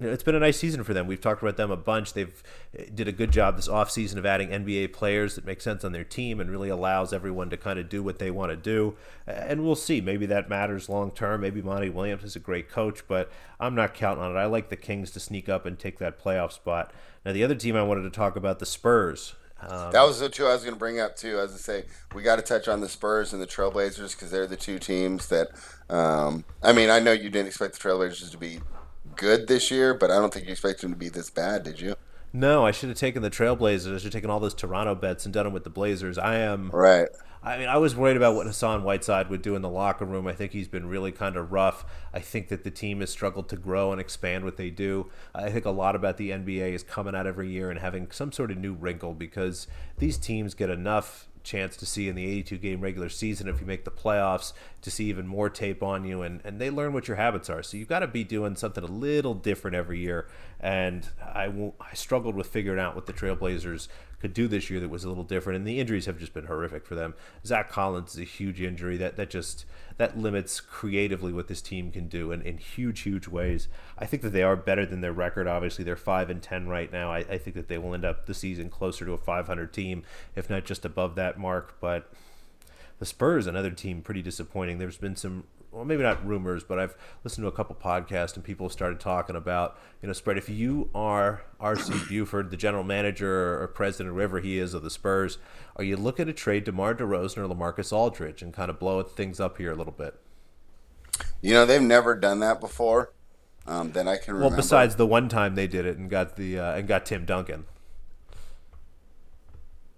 it's been a nice season for them. We've talked about them a bunch. They've eh, did a good job this offseason of adding NBA players that make sense on their team and really allows everyone to kind of do what they want to do. And we'll see. Maybe that matters long term. Maybe Monty Williams is a great coach, but I'm not counting on it. I like the Kings to sneak up and take that playoff spot. Now, the other team I wanted to talk about, the Spurs. Um, That was the two I was going to bring up too. As I say, we got to touch on the Spurs and the Trailblazers because they're the two teams that. Um, I mean, I know you didn't expect the Trailblazers to be good this year, but I don't think you expected them to be this bad, did you? no, I should have taken the Trailblazers. I should have taken all those Toronto bets and done them with the Blazers. I am. Right. I mean, I was worried about what Hassan Whiteside would do in the locker room. I think he's been really kind of rough. I think that the team has struggled to grow and expand what they do. I think a lot about the NBA is coming out every year and having some sort of new wrinkle because these teams get enough chance to see in the 82 game regular season if you make the playoffs to see even more tape on you and, and they learn what your habits are. So you've got to be doing something a little different every year and I, I struggled with figuring out what the trailblazers could do this year that was a little different and the injuries have just been horrific for them. Zach collins is a huge injury that, that just that limits creatively what this team can do in, in huge huge ways. I think that they are better than their record obviously. They're 5 and 10 right now. I, I think that they will end up the season closer to a 500 team if not just above that mark. But the Spurs, another team, pretty disappointing. There's been some, well, maybe not rumors, but I've listened to a couple podcasts and people have started talking about, you know, spread. If you are R.C. Buford, the general manager or president, or whoever he is of the Spurs, are you looking to trade DeMar DeRozan or LaMarcus Aldridge and kind of blow things up here a little bit? You know, they've never done that before. Um, that I can remember. Well, besides the one time they did it and got the uh, and got Tim Duncan.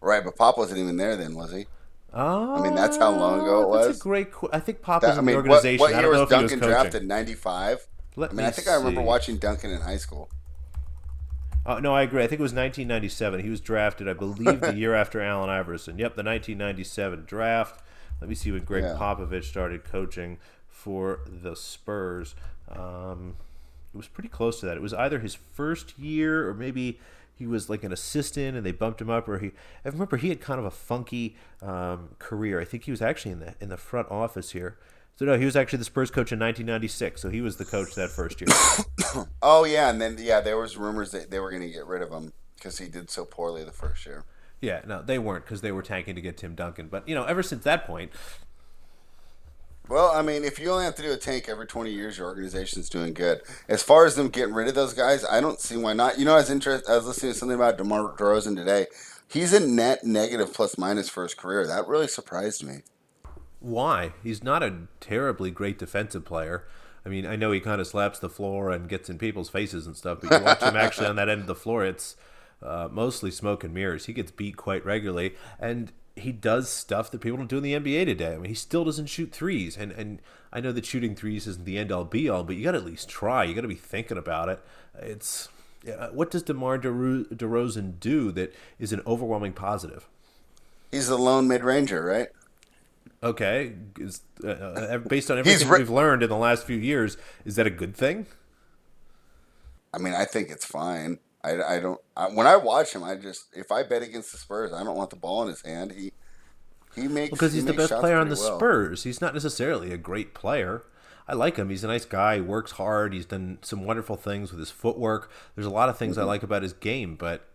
right, but Pop wasn't even there then, was he? Oh, I mean, that's how long ago it That's was? a great. Qu- I think Pop That, is I in mean, the what, organization. what I year don't was Duncan drafted? Ninety five. I mean, me I think I remember watching Duncan in high school. Uh, no, I agree. I think it was 1997. He was drafted, I believe, the year after Allen Iverson. Yep, the 1997 draft. Let me see when Greg Yeah. Popovich started coaching for the Spurs. Um, it was pretty close to that. It was either his first year or maybe he was like an assistant and they bumped him up or he I remember he had kind of a funky um, career. I think he was actually in the in the front office here. So no, he was actually the Spurs coach in 1996. So he was the coach that first year. Oh yeah, and then yeah, there was rumors that they were going to get rid of him because he did so poorly the first year. Yeah, no, they weren't because they were tanking to get Tim Duncan. But you know, ever since that point, Well, I mean, if you only have to do a tank every 20 years, your organization's doing good. As far as them getting rid of those guys, I don't see why not. You know, I was interest, I was listening to something about DeMar DeRozan today. He's a net negative plus minus for his career. That really surprised me. why? He's not a terribly great defensive player. I mean, I know he kind of slaps the floor and gets in people's faces and stuff, but you watch him actually on that end of the floor, it's uh, mostly smoke and mirrors. He gets beat quite regularly, and he does stuff that people don't do in the NBA today. I mean, he still doesn't shoot threes, and and I know that shooting threes isn't the end all be all, but you got to at least try. You got to be thinking about it. It's yeah, what does DeMar DeRo- DeRozan do that is an overwhelming positive? He's the lone mid ranger, right? Okay, is, uh, uh, based on everything re- we've learned in the last few years, is that a good thing? I mean, I think it's fine. I, I don't. I, when I watch him, I just if I bet against the Spurs, I don't want the ball in his hand. He he makes Because he he's the best player on the well. Spurs. He's not necessarily a great player. I like him. He's a nice guy. He works hard. He's done some wonderful things with his footwork. There's a lot of things I mm-hmm. like about his game, but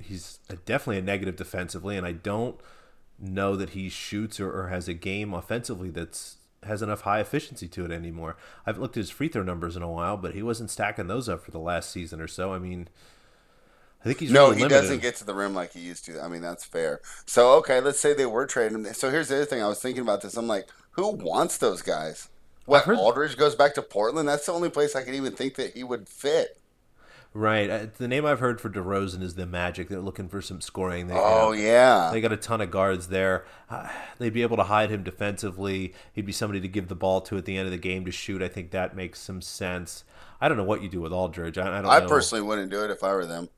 he's a- definitely a negative defensively, and I don't know that he shoots or, or has a game offensively that's has enough high efficiency to it anymore. I've looked at his free throw numbers in a while, but he wasn't stacking those up for the last season or so. I mean, I think he's No, really he limited. doesn't get to the rim like he used to. I mean, that's fair. So, okay, let's say they were trading. So, here's the other thing. I was thinking about this. I'm like, who wants those guys? What, heard- Aldridge goes back to Portland? That's the only place I could even think that he would fit. Right. Uh, the name I've heard for DeRozan is the Magic. They're looking for some scoring. They, you Oh, know, yeah. They got a ton of guards there. Uh, they'd be able to hide him defensively. He'd be somebody to give the ball to at the end of the game to shoot. I think that makes some sense. I don't know what you do with Aldridge. I, I don't I know. personally wouldn't do it if I were them.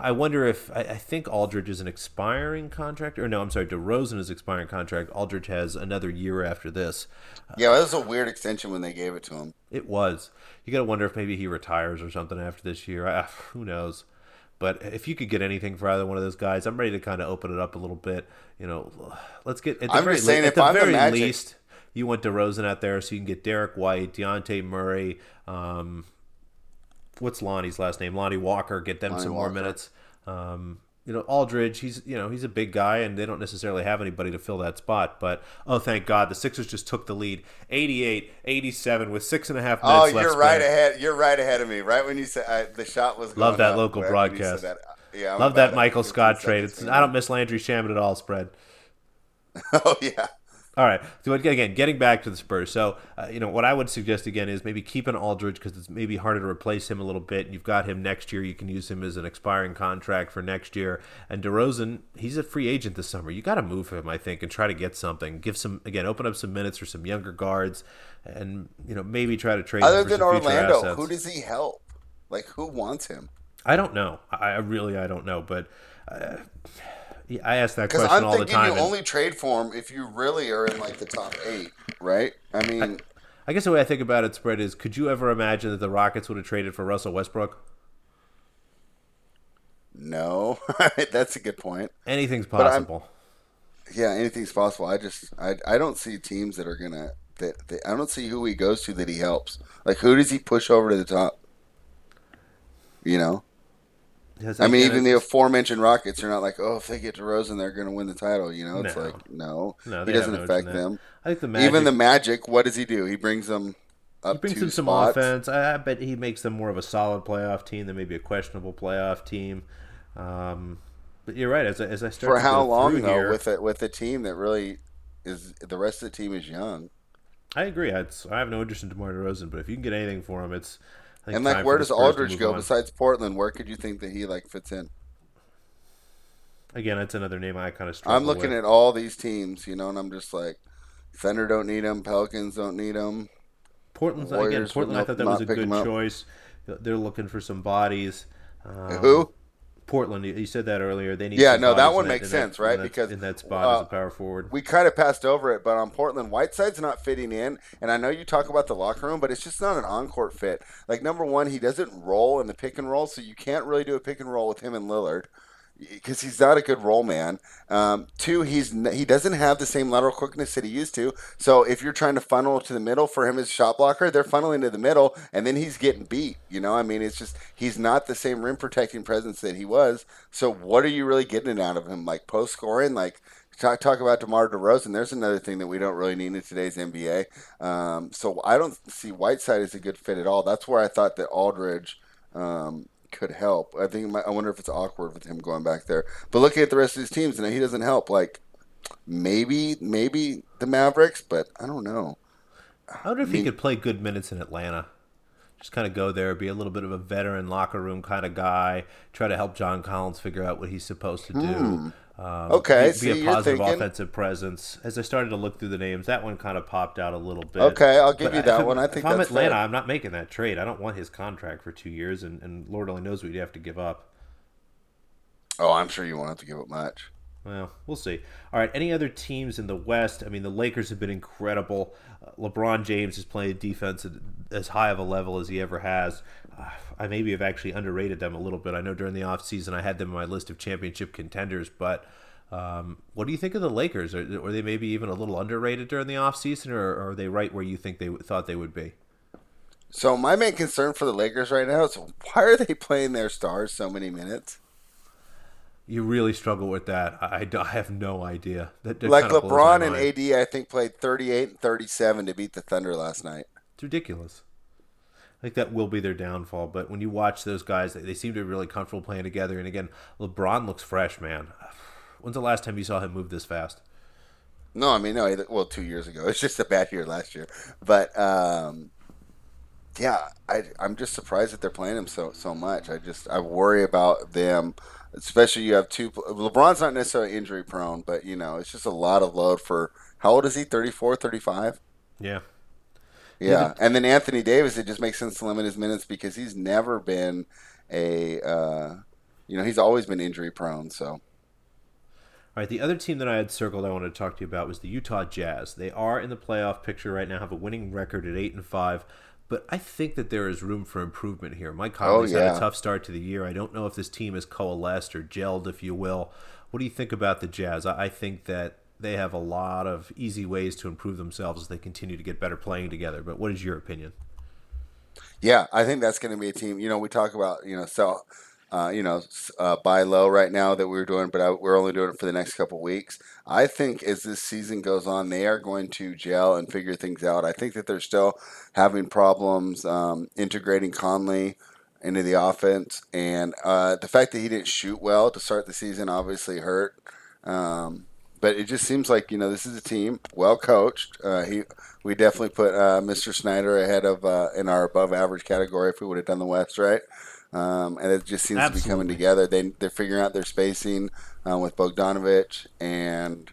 I wonder if I, I think Aldridge is an expiring contract, or no, I'm sorry, DeRozan is expiring contract. Aldridge has another year after this. Yeah, that was a weird extension when they gave it to him. It was. You got to wonder if maybe he retires or something after this year. I, who knows? But if you could get anything for either one of those guys, I'm ready to kind of open it up a little bit. You know, let's get at the I'm very, just saying, le- at if the I'm the very Magic- least, you want DeRozan out there so you can get Derrick White, Dejounte Murray. Um, what's Lonnie's last name? Lonnie Walker. Get them Lonnie some more minutes. Um, you know, Aldridge. He's you know he's a big guy, and they don't necessarily have anybody to fill that spot. But oh, thank God, the Sixers just took the lead, 88-87 with six and a half minutes Oh, you're right ahead. You're right ahead of me. Right when you said I, the shot was. Love that up, local right when you said broadcast. that. Yeah, I'm Love that Michael Scott trade. It's. I don't miss Landry Shamet at all. Spread. Oh yeah. All right. So again, getting back to the Spurs. So uh, you know what I would suggest again is maybe keep an Aldridge because it's maybe harder to replace him a little bit. You've got him next year. You can use him as an expiring contract for next year. And DeRozan, he's a free agent this summer. You got to move him, I think, and try to get something. Give some again, open up some minutes for some younger guards, and you know maybe try to trade. Other than Orlando, who does he help? Like who wants him? I don't know. I, I really I don't know, but. Uh, I ask that Because question I'm all the thinking time. you only trade for him if you really are in like the top eight, right? I mean, I guess the way I think about it, spread is: Could you ever imagine that the Rockets would have traded for Russell Westbrook? no, that's a good point. Anything's possible. Yeah, anything's possible. I just I, I don't see teams that are gonna that, that I don't see who he goes to that he helps. Like who does he push over to the top? You know, I mean, even the aforementioned Rockets are not like, oh, if they get DeRozan, they're going to win the title. You know, it's No. like no, No, he doesn't affect them. I think the Magic, Even the Magic, what does he do? He brings them up he brings them some spots. offense. I I bet he makes them more of a solid playoff team than maybe a questionable playoff team. Um, but you're right. As I, as I start For how long though? here, With a with a team that really is the rest of the team is young. I agree. I'd, I have no interest in DeMar DeRozan, but if you can get anything for him, it's And like, where does Aldridge go on. besides Portland? Where could you think that he like fits in? Again, that's another name I kind of I'm looking with. at all these teams, you know, and I'm just like, Thunder don't need him, Pelicans don't need him. Portland's again. Warriors would Portland, I thought that was a good choice. They're looking for some bodies. Um, Who? Portland. You said that earlier. They need. Yeah, no, that one makes sense, that, right? In that, because in that spot uh, as a power forward, we kind of passed over it. But on Portland, Whiteside's not fitting in, and I know you talk about the locker room, but it's just not an on-court fit. Like number one, he doesn't roll in the pick and roll, so you can't really do a pick and roll with him and Lillard because he's not a good roll man. Um, two, he's he doesn't have the same lateral quickness that he used to. So if you're trying to funnel to the middle for him as a shot blocker, they're funneling to the middle, and then he's getting beat. You know, I mean, it's just he's not the same rim protecting presence that he was. So what are you really getting out of him? Like post scoring, like. Talk, talk about DeMar DeRozan. There's another thing that we don't really need in today's NBA. Um, so I don't see Whiteside as a good fit at all. That's where I thought that Aldridge um, could help. I think might, I wonder if it's awkward with him going back there. But looking at the rest of his teams, and he doesn't help. Like maybe maybe the Mavericks, but I don't know. I wonder if I mean, he could play good minutes in Atlanta. Just kind of go there, be a little bit of a veteran locker room kind of guy. Try to help John Collins figure out what he's supposed to do. Hmm. Um, okay, be, be a positive offensive presence. As I started to look through the names, that one kind of popped out a little bit. Okay, I'll give but you that one. I think if I'm Atlanta, fair. I'm not making that trade. I don't want his contract for two years, and, and Lord only knows what you'd have to give up. Oh, I'm sure you won't have to give up much. Well, we'll see. All right, any other teams in the West? I mean, the Lakers have been incredible. Uh, LeBron James is playing defense at as high of a level as he ever has. I maybe have actually underrated them a little bit. I know during the offseason I had them on my list of championship contenders, but um, what do you think of the Lakers? Are, are they maybe even a little underrated during the offseason, or, or are they right where you think they thought they would be? So my main concern for the Lakers right now is why are they playing their stars so many minutes? You really struggle with that. I, I have no idea. That like LeBron and AD, I think played 38 and 37 to beat the Thunder last night. It's ridiculous. I think that will be their downfall. But when you watch those guys, they, they seem to be really comfortable playing together. And again, LeBron looks fresh, man. When's the last time you saw him move this fast? No, I mean no. Well, two years ago. It's just a bad year last year. But um, yeah, I, I'm just surprised that they're playing him so so much. I just I worry about them, especially you have two. LeBron's not necessarily injury prone, but you know it's just a lot of load for. How old is he? 34, 35? Yeah. Yeah, and then Anthony Davis, it just makes sense to limit his minutes because he's never been a, uh, you know, he's always been injury prone. So. All right, the other team that I had circled I wanted to talk to you about was the Utah Jazz. They are in the playoff picture right now, have a winning record at eight and five, but I think that there is room for improvement here. Mike Conley's oh, yeah. had a tough start to the year. I don't know if this team has coalesced or gelled, if you will. What do you think about the Jazz? I think that they have a lot of easy ways to improve themselves as they continue to get better playing together. But what is your opinion? Yeah, I think that's going to be a team. You know, we talk about you know sell, uh, you know, uh, buy low right now that we're doing, but I, we're only doing it for the next couple weeks. I think as this season goes on, they are going to gel and figure things out. I think that they're still having problems um, integrating Conley into the offense, and uh, the fact that he didn't shoot well to start the season obviously hurt. Um, but it just seems like you know this is a team well coached. Uh, he we definitely put uh, Mr. Snyder ahead of uh, in our above average category if we would have done the West right. Um, and it just seems Absolutely. to be coming together. They they're figuring out their spacing uh, with Bogdanovic, and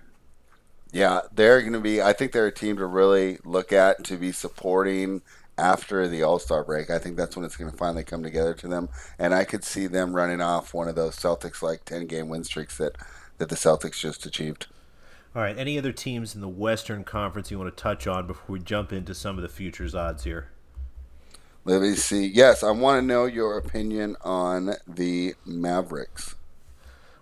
yeah, they're going to be. I think they're a team to really look at to be supporting after the All Star break. I think that's when it's going to finally come together to them, and I could see them running off one of those Celtics like ten game win streaks that that the Celtics just achieved. All right. Any other teams in the Western Conference you want to touch on before we jump into some of the futures odds here? Let me see. Yes, I want to know your opinion on the Mavericks.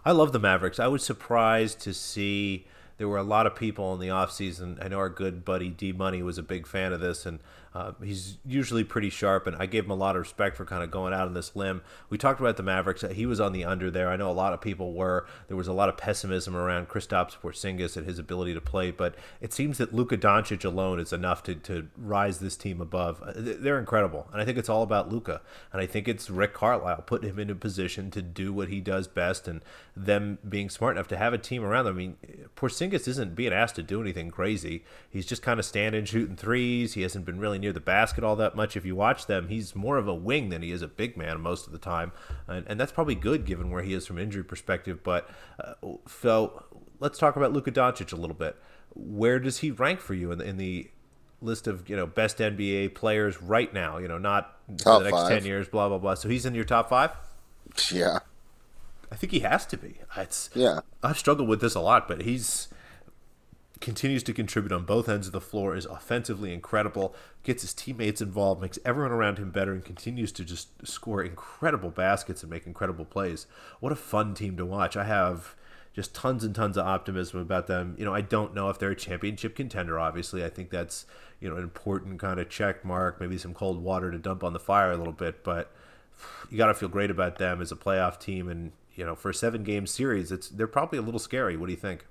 I love the Mavericks. I was surprised to see there were a lot of people in the offseason. I know our good buddy D Money was a big fan of this, and uh, he's usually pretty sharp, and I gave him a lot of respect for kind of going out on this limb. We talked about the Mavericks. He was on the under there. I know a lot of people were. There was a lot of pessimism around Kristaps Porzingis and his ability to play, but it seems that Luka Doncic alone is enough to, to rise this team above. Uh, they're incredible, and I think it's all about Luka, and I think it's Rick Carlisle putting him in a position to do what he does best, and them being smart enough to have a team around them. I mean, Porzingis isn't being asked to do anything crazy. He's just kind of standing, shooting threes. He hasn't been really near the basket all that much. If you watch them, he's more of a wing than he is a big man most of the time, and, and that's probably good given where he is from injury perspective. But uh, so let's talk about Luka Doncic a little bit. Where does he rank for you in the, in the list of you know best NBA players right now? You know, not top for the next five. ten years, blah blah blah. So he's in your top five. Yeah. I think he has to be. It's Yeah. I've struggled with this a lot, but he's continues to contribute on both ends of the floor, is offensively incredible, gets his teammates involved, makes everyone around him better, and continues to just score incredible baskets and make incredible plays. What a fun team to watch. I have just tons and tons of optimism about them. You know, I don't know if they're a championship contender, obviously. I think that's, you know, an important kind of check mark, maybe some cold water to dump on the fire a little bit, but you got to feel great about them as a playoff team and, you know, for a seven game series, it's they're probably a little scary. What do you think?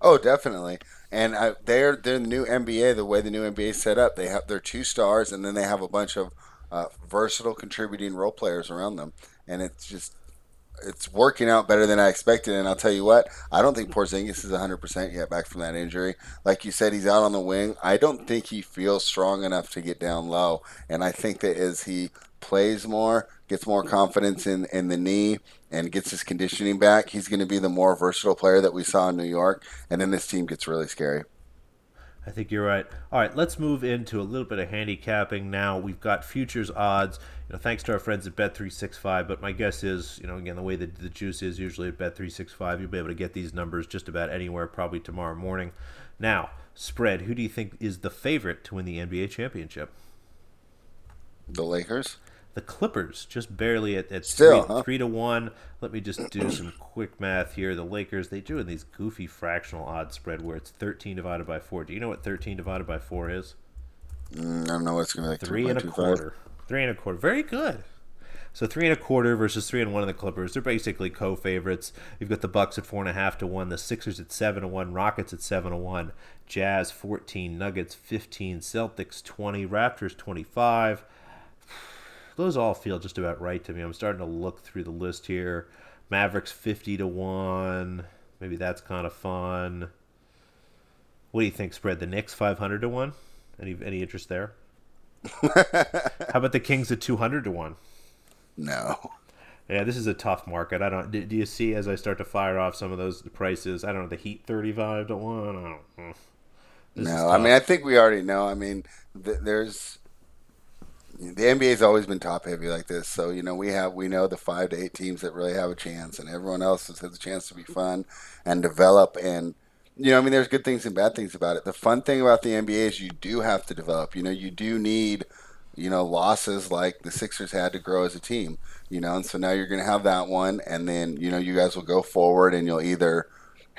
Oh, definitely. And I, they're they're the new NBA. The way the new NBA set up, they have their two stars, and then they have a bunch of uh, versatile contributing role players around them, and it's just it's working out better than I expected. And I'll tell you what, I don't think Porzingis is 100% yet back from that injury. Like you said, he's out on the wing. I don't think he feels strong enough to get down low. And I think that as he plays more, gets more confidence in, in the knee, and gets his conditioning back, he's going to be the more versatile player that we saw in New York. And then this team gets really scary. I think you're right. All right, let's move into a little bit of handicapping now. We've got futures odds. You know, thanks to our friends at Bet365. But my guess is, you know, again, the way that the juice is usually at Bet365, you'll be able to get these numbers just about anywhere, probably tomorrow morning. Now, spread. Who do you think is the favorite to win the NBA championship? The Lakers. The Clippers just barely at, at Still, three, huh? three to one. Let me just do some quick math here. The Lakers they do in these goofy fractional odds spread where it's thirteen divided by four. Do you know what thirteen divided by four is? Mm, I don't know what's going to be like. Three and a 2.25. quarter. Three and a quarter. Very good. So three and a quarter versus three and one in the Clippers. They're basically co-favorites. You've got the Bucks at four and a half to one, the Sixers at seven to one, Rockets at seven to one, Jazz fourteen, Nuggets fifteen, Celtics twenty, Raptors twenty-five. Those all feel just about right to me. I'm starting to look through the list here. Mavericks fifty to one. Maybe that's kind of fun. What do you think? Spread the Knicks five hundred to one. Any any interest there? How about the Kings at two hundred to one? No. Yeah, this is a tough market. I don't. Do, do you see as I start to fire off some of those prices? I don't know. The Heat thirty-five to one. I don't. This No, I mean, I think we already know. I mean, th- there's the NBA's always been top heavy like this, so you know we have we know the five to eight teams that really have a chance, and everyone else has has a chance to be fun and develop. And you know, I mean, there's good things and bad things about it. The fun thing about the NBA is you do have to develop. You know, you do need you know losses like the Sixers had to grow as a team. You know, and so now you're going to have that one, and then you know you guys will go forward, and you'll either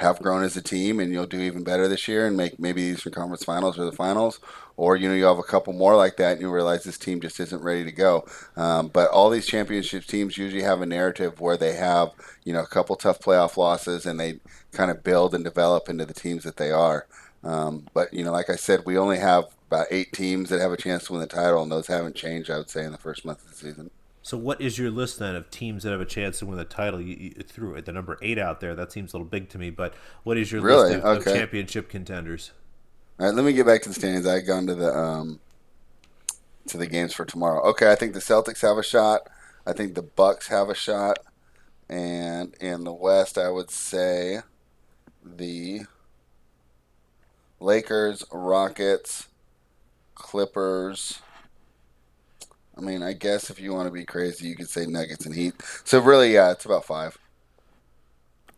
have grown as a team and you'll do even better this year and make maybe the Eastern Conference Finals or the Finals, or you know you have a couple more like that and you realize this team just isn't ready to go. Um, but all these championship teams usually have a narrative where they have you know a couple tough playoff losses and they kind of build and develop into the teams that they are. Um, but you know, like I said, we only have about eight teams that have a chance to win the title, and those haven't changed. I would say in the first month of the season. So, what is your list then of teams that have a chance to win the title? You, you threw the number eight out there. That seems a little big to me. But what is your Really? list of, of championship contenders? All right, let me get back to the standings. I had gone to the um, to the games for tomorrow. Okay, I think the Celtics have a shot. I think the Bucks have a shot, and in the West, I would say the Lakers, Rockets, Clippers. I mean, I guess if you want to be crazy, you could say Nuggets and Heat. So really, yeah, it's about five.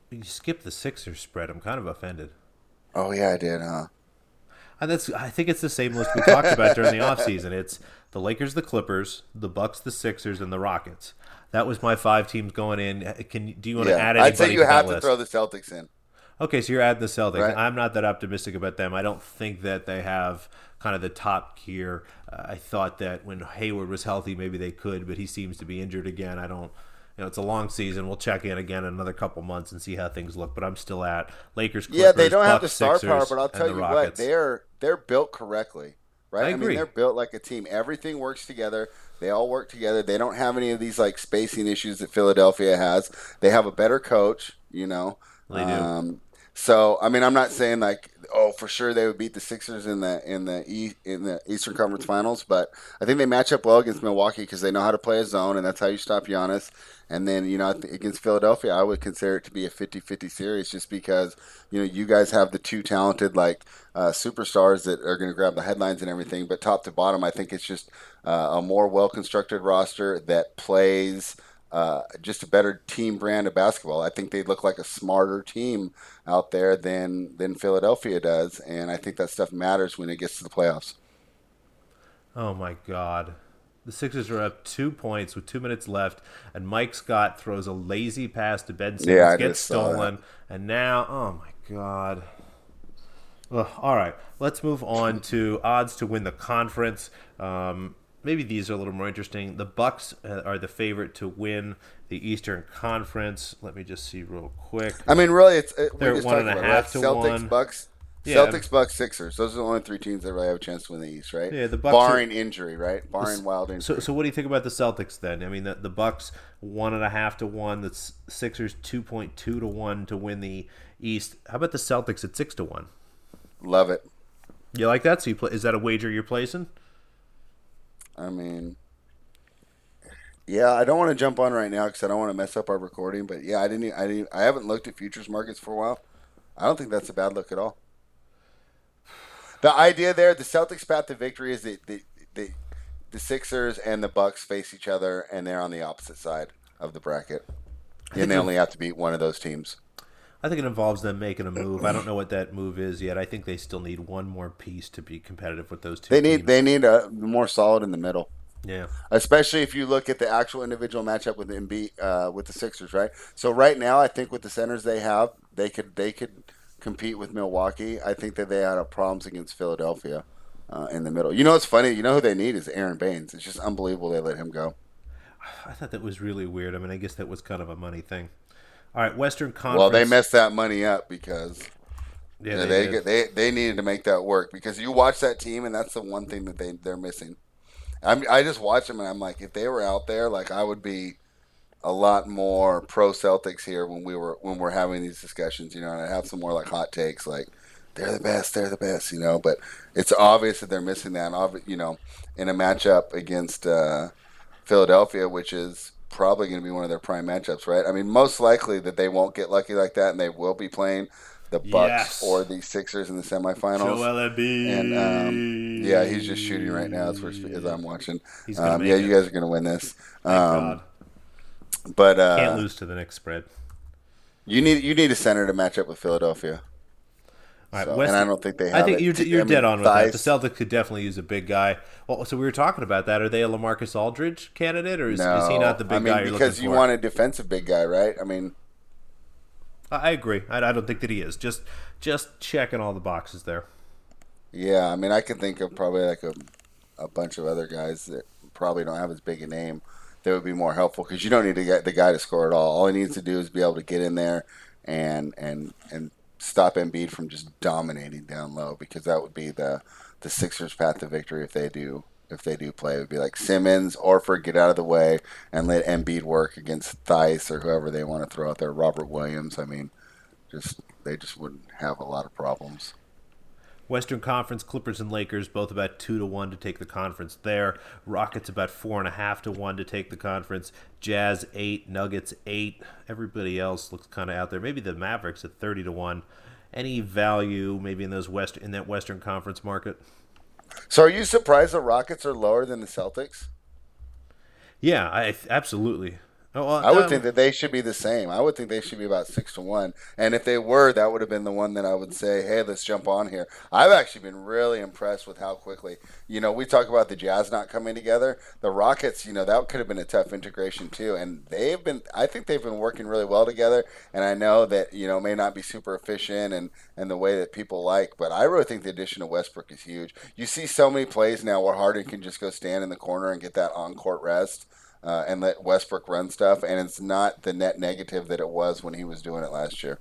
You skipped the Sixers spread. I'm kind of offended. Oh yeah, I did, huh? And that's I think it's the same list we talked about during the offseason. It's the Lakers, the Clippers, the Bucks, the Sixers, and the Rockets. That was my five teams going in. Can do you want Yeah, to add anybody I'd say you to have to list? throw the Celtics in. Okay, so you're adding the Celtics. Right. I'm not that optimistic about them. I don't think that they have kind of the top gear. Uh, I thought that when Hayward was healthy, maybe they could, but he seems to be injured again. I don't. You know, it's a long season. We'll check in again in another couple months and see how things look. But I'm still at Lakers. Clippers, Yeah, they don't have the star Sixers, power, but I'll tell you Rockets. what, they're they're built correctly, right? I mean, agree. they're built like a team. Everything works together. They all work together. They don't have any of these like spacing issues that Philadelphia has. They have a better coach, you know. They do. Um, so I mean, I'm not saying like oh for sure they would beat the Sixers in the in the e, in the Eastern Conference Finals, but I think they match up well against Milwaukee because they know how to play a zone, and that's how you stop Giannis. And then you know against Philadelphia, I would consider it to be a 50-50 series just because you know you guys have the two talented like uh, superstars that are going to grab the headlines and everything, but top to bottom, I think it's just uh, a more well constructed roster that plays uh, just a better team brand of basketball. I think they look like a smarter team out there than than Philadelphia does, and I think that stuff matters when it gets to the playoffs. Oh my God. The Sixers are up two points with two minutes left, and Mike Scott throws a lazy pass to Ben Simmons, Yeah, I gets stolen, and now, oh my God. Ugh, all right, let's move on to odds to win the conference. Um, maybe these are a little more interesting. The Bucks uh, are the favorite to win the Eastern Conference. Let me just see real quick. I mean, really, it's it, They're we're one and a half right? to Celtics, one. Bucks, Yeah. Celtics, Bucks, Sixers. Those are the only three teams that really have a chance to win the East, right? Yeah, the Bucks barring injury, right? Barring wild injury. So, so what do you think about the Celtics then? I mean, the, the Bucks one and a half to one. The Sixers two point two to one to win the East. How about the Celtics at six to one? Love it. You like that? So you play? Is that a wager you're placing? I mean, yeah, I don't want to jump on right now because I don't want to mess up our recording. But yeah, I didn't. I didn't. I haven't looked at futures markets for a while. I don't think that's a bad look at all. The idea there, the Celtics' path to victory is that the, the the Sixers and the Bucks face each other, and they're on the opposite side of the bracket, and they only have to beat one of those teams. I think it involves them making a move. I don't know what that move is yet. I think they still need one more piece to be competitive with those two. They need teams. they need a more solid in the middle. yeah. especially if you look at the actual individual matchup with Embiid uh, with the Sixers, right? So right now, I think with the centers they have, they could they could compete with Milwaukee. I think that they had a problems against Philadelphia uh, in the middle. You know, what's funny. You know who they need is Aron Baynes. It's just unbelievable they let him go. I thought that was really weird. I mean, I guess that was kind of a money thing. All right, Western Conference. Well, they messed that money up because Yeah, they they, they, they they needed to make that work because you watch that team and that's the one thing that they they're missing. I'm, I just watch them and I'm like, if they were out there, like I would be a lot more pro Celtics here when we were when we're having these discussions, you know, and I have some more like hot takes, like they're the best, they're the best, you know. But it's obvious that they're missing that, you know, in a matchup against uh, Philadelphia, which is probably going to be one of their prime matchups, right? I mean, most likely that they won't get lucky like that, and they will be playing the Bucks Yes. or the Sixers in the semifinals. Joel Embiid. And um, yeah, he's just shooting right now as, we're, as I'm watching. Um, yeah, it. you guys are going to win this. Thank Um, God. but uh, Can't lose to the next spread. you need you need a center to match up with Philadelphia. All right, So- West- and I don't think they have. I think it. you're, you're mean, dead on with that. The Celtics could definitely use a big guy. Well, so we were talking about that. Are they a LaMarcus Aldridge candidate, or is, is he not the big I mean, guy you're because you for? want a defensive big guy, right? I mean, I I agree. I, I don't think that he is. Just just checking all the boxes there. yeah. I mean, I can think of probably like a, a bunch of other guys that probably don't have as big a name that would be more helpful because you don't need to get the guy to score at all. All he needs to do is be able to get in there and and and stop Embiid from just dominating down low because that would be the the Sixers' path to victory if they do if they do play. It would be like Simmons, Horford get out of the way and let Embiid work against Theis or whoever they want to throw out there. Robert Williams. I mean, just they just wouldn't have a lot of problems. Western Conference, Clippers and Lakers both about two to one to take the conference there. Rockets about four and a half to one to take the conference. Jazz eight, Nuggets eight. Everybody else looks kind of out there. Maybe the Mavericks at thirty to one. Any value maybe in those west in that Western Conference market? So, are you surprised the Rockets are lower than the Celtics? Yeah, I absolutely. Oh, well, I would um, think that they should be the same. I would think they should be about six to one. And if they were, that would have been the one that I would say, "Hey, let's jump on here." I've actually been really impressed with how quickly. You know, we talk about the Jazz not coming together. The Rockets, you know, that could have been a tough integration too. And they've been, I think they've been working really well together. And I know that you know may not be super efficient and and the way that people like, but I really think the addition of Westbrook is huge. You see so many plays now where Harden can just go stand in the corner and get that on court rest uh, and let Westbrook run stuff, and it's not the net negative that it was when he was doing it last year.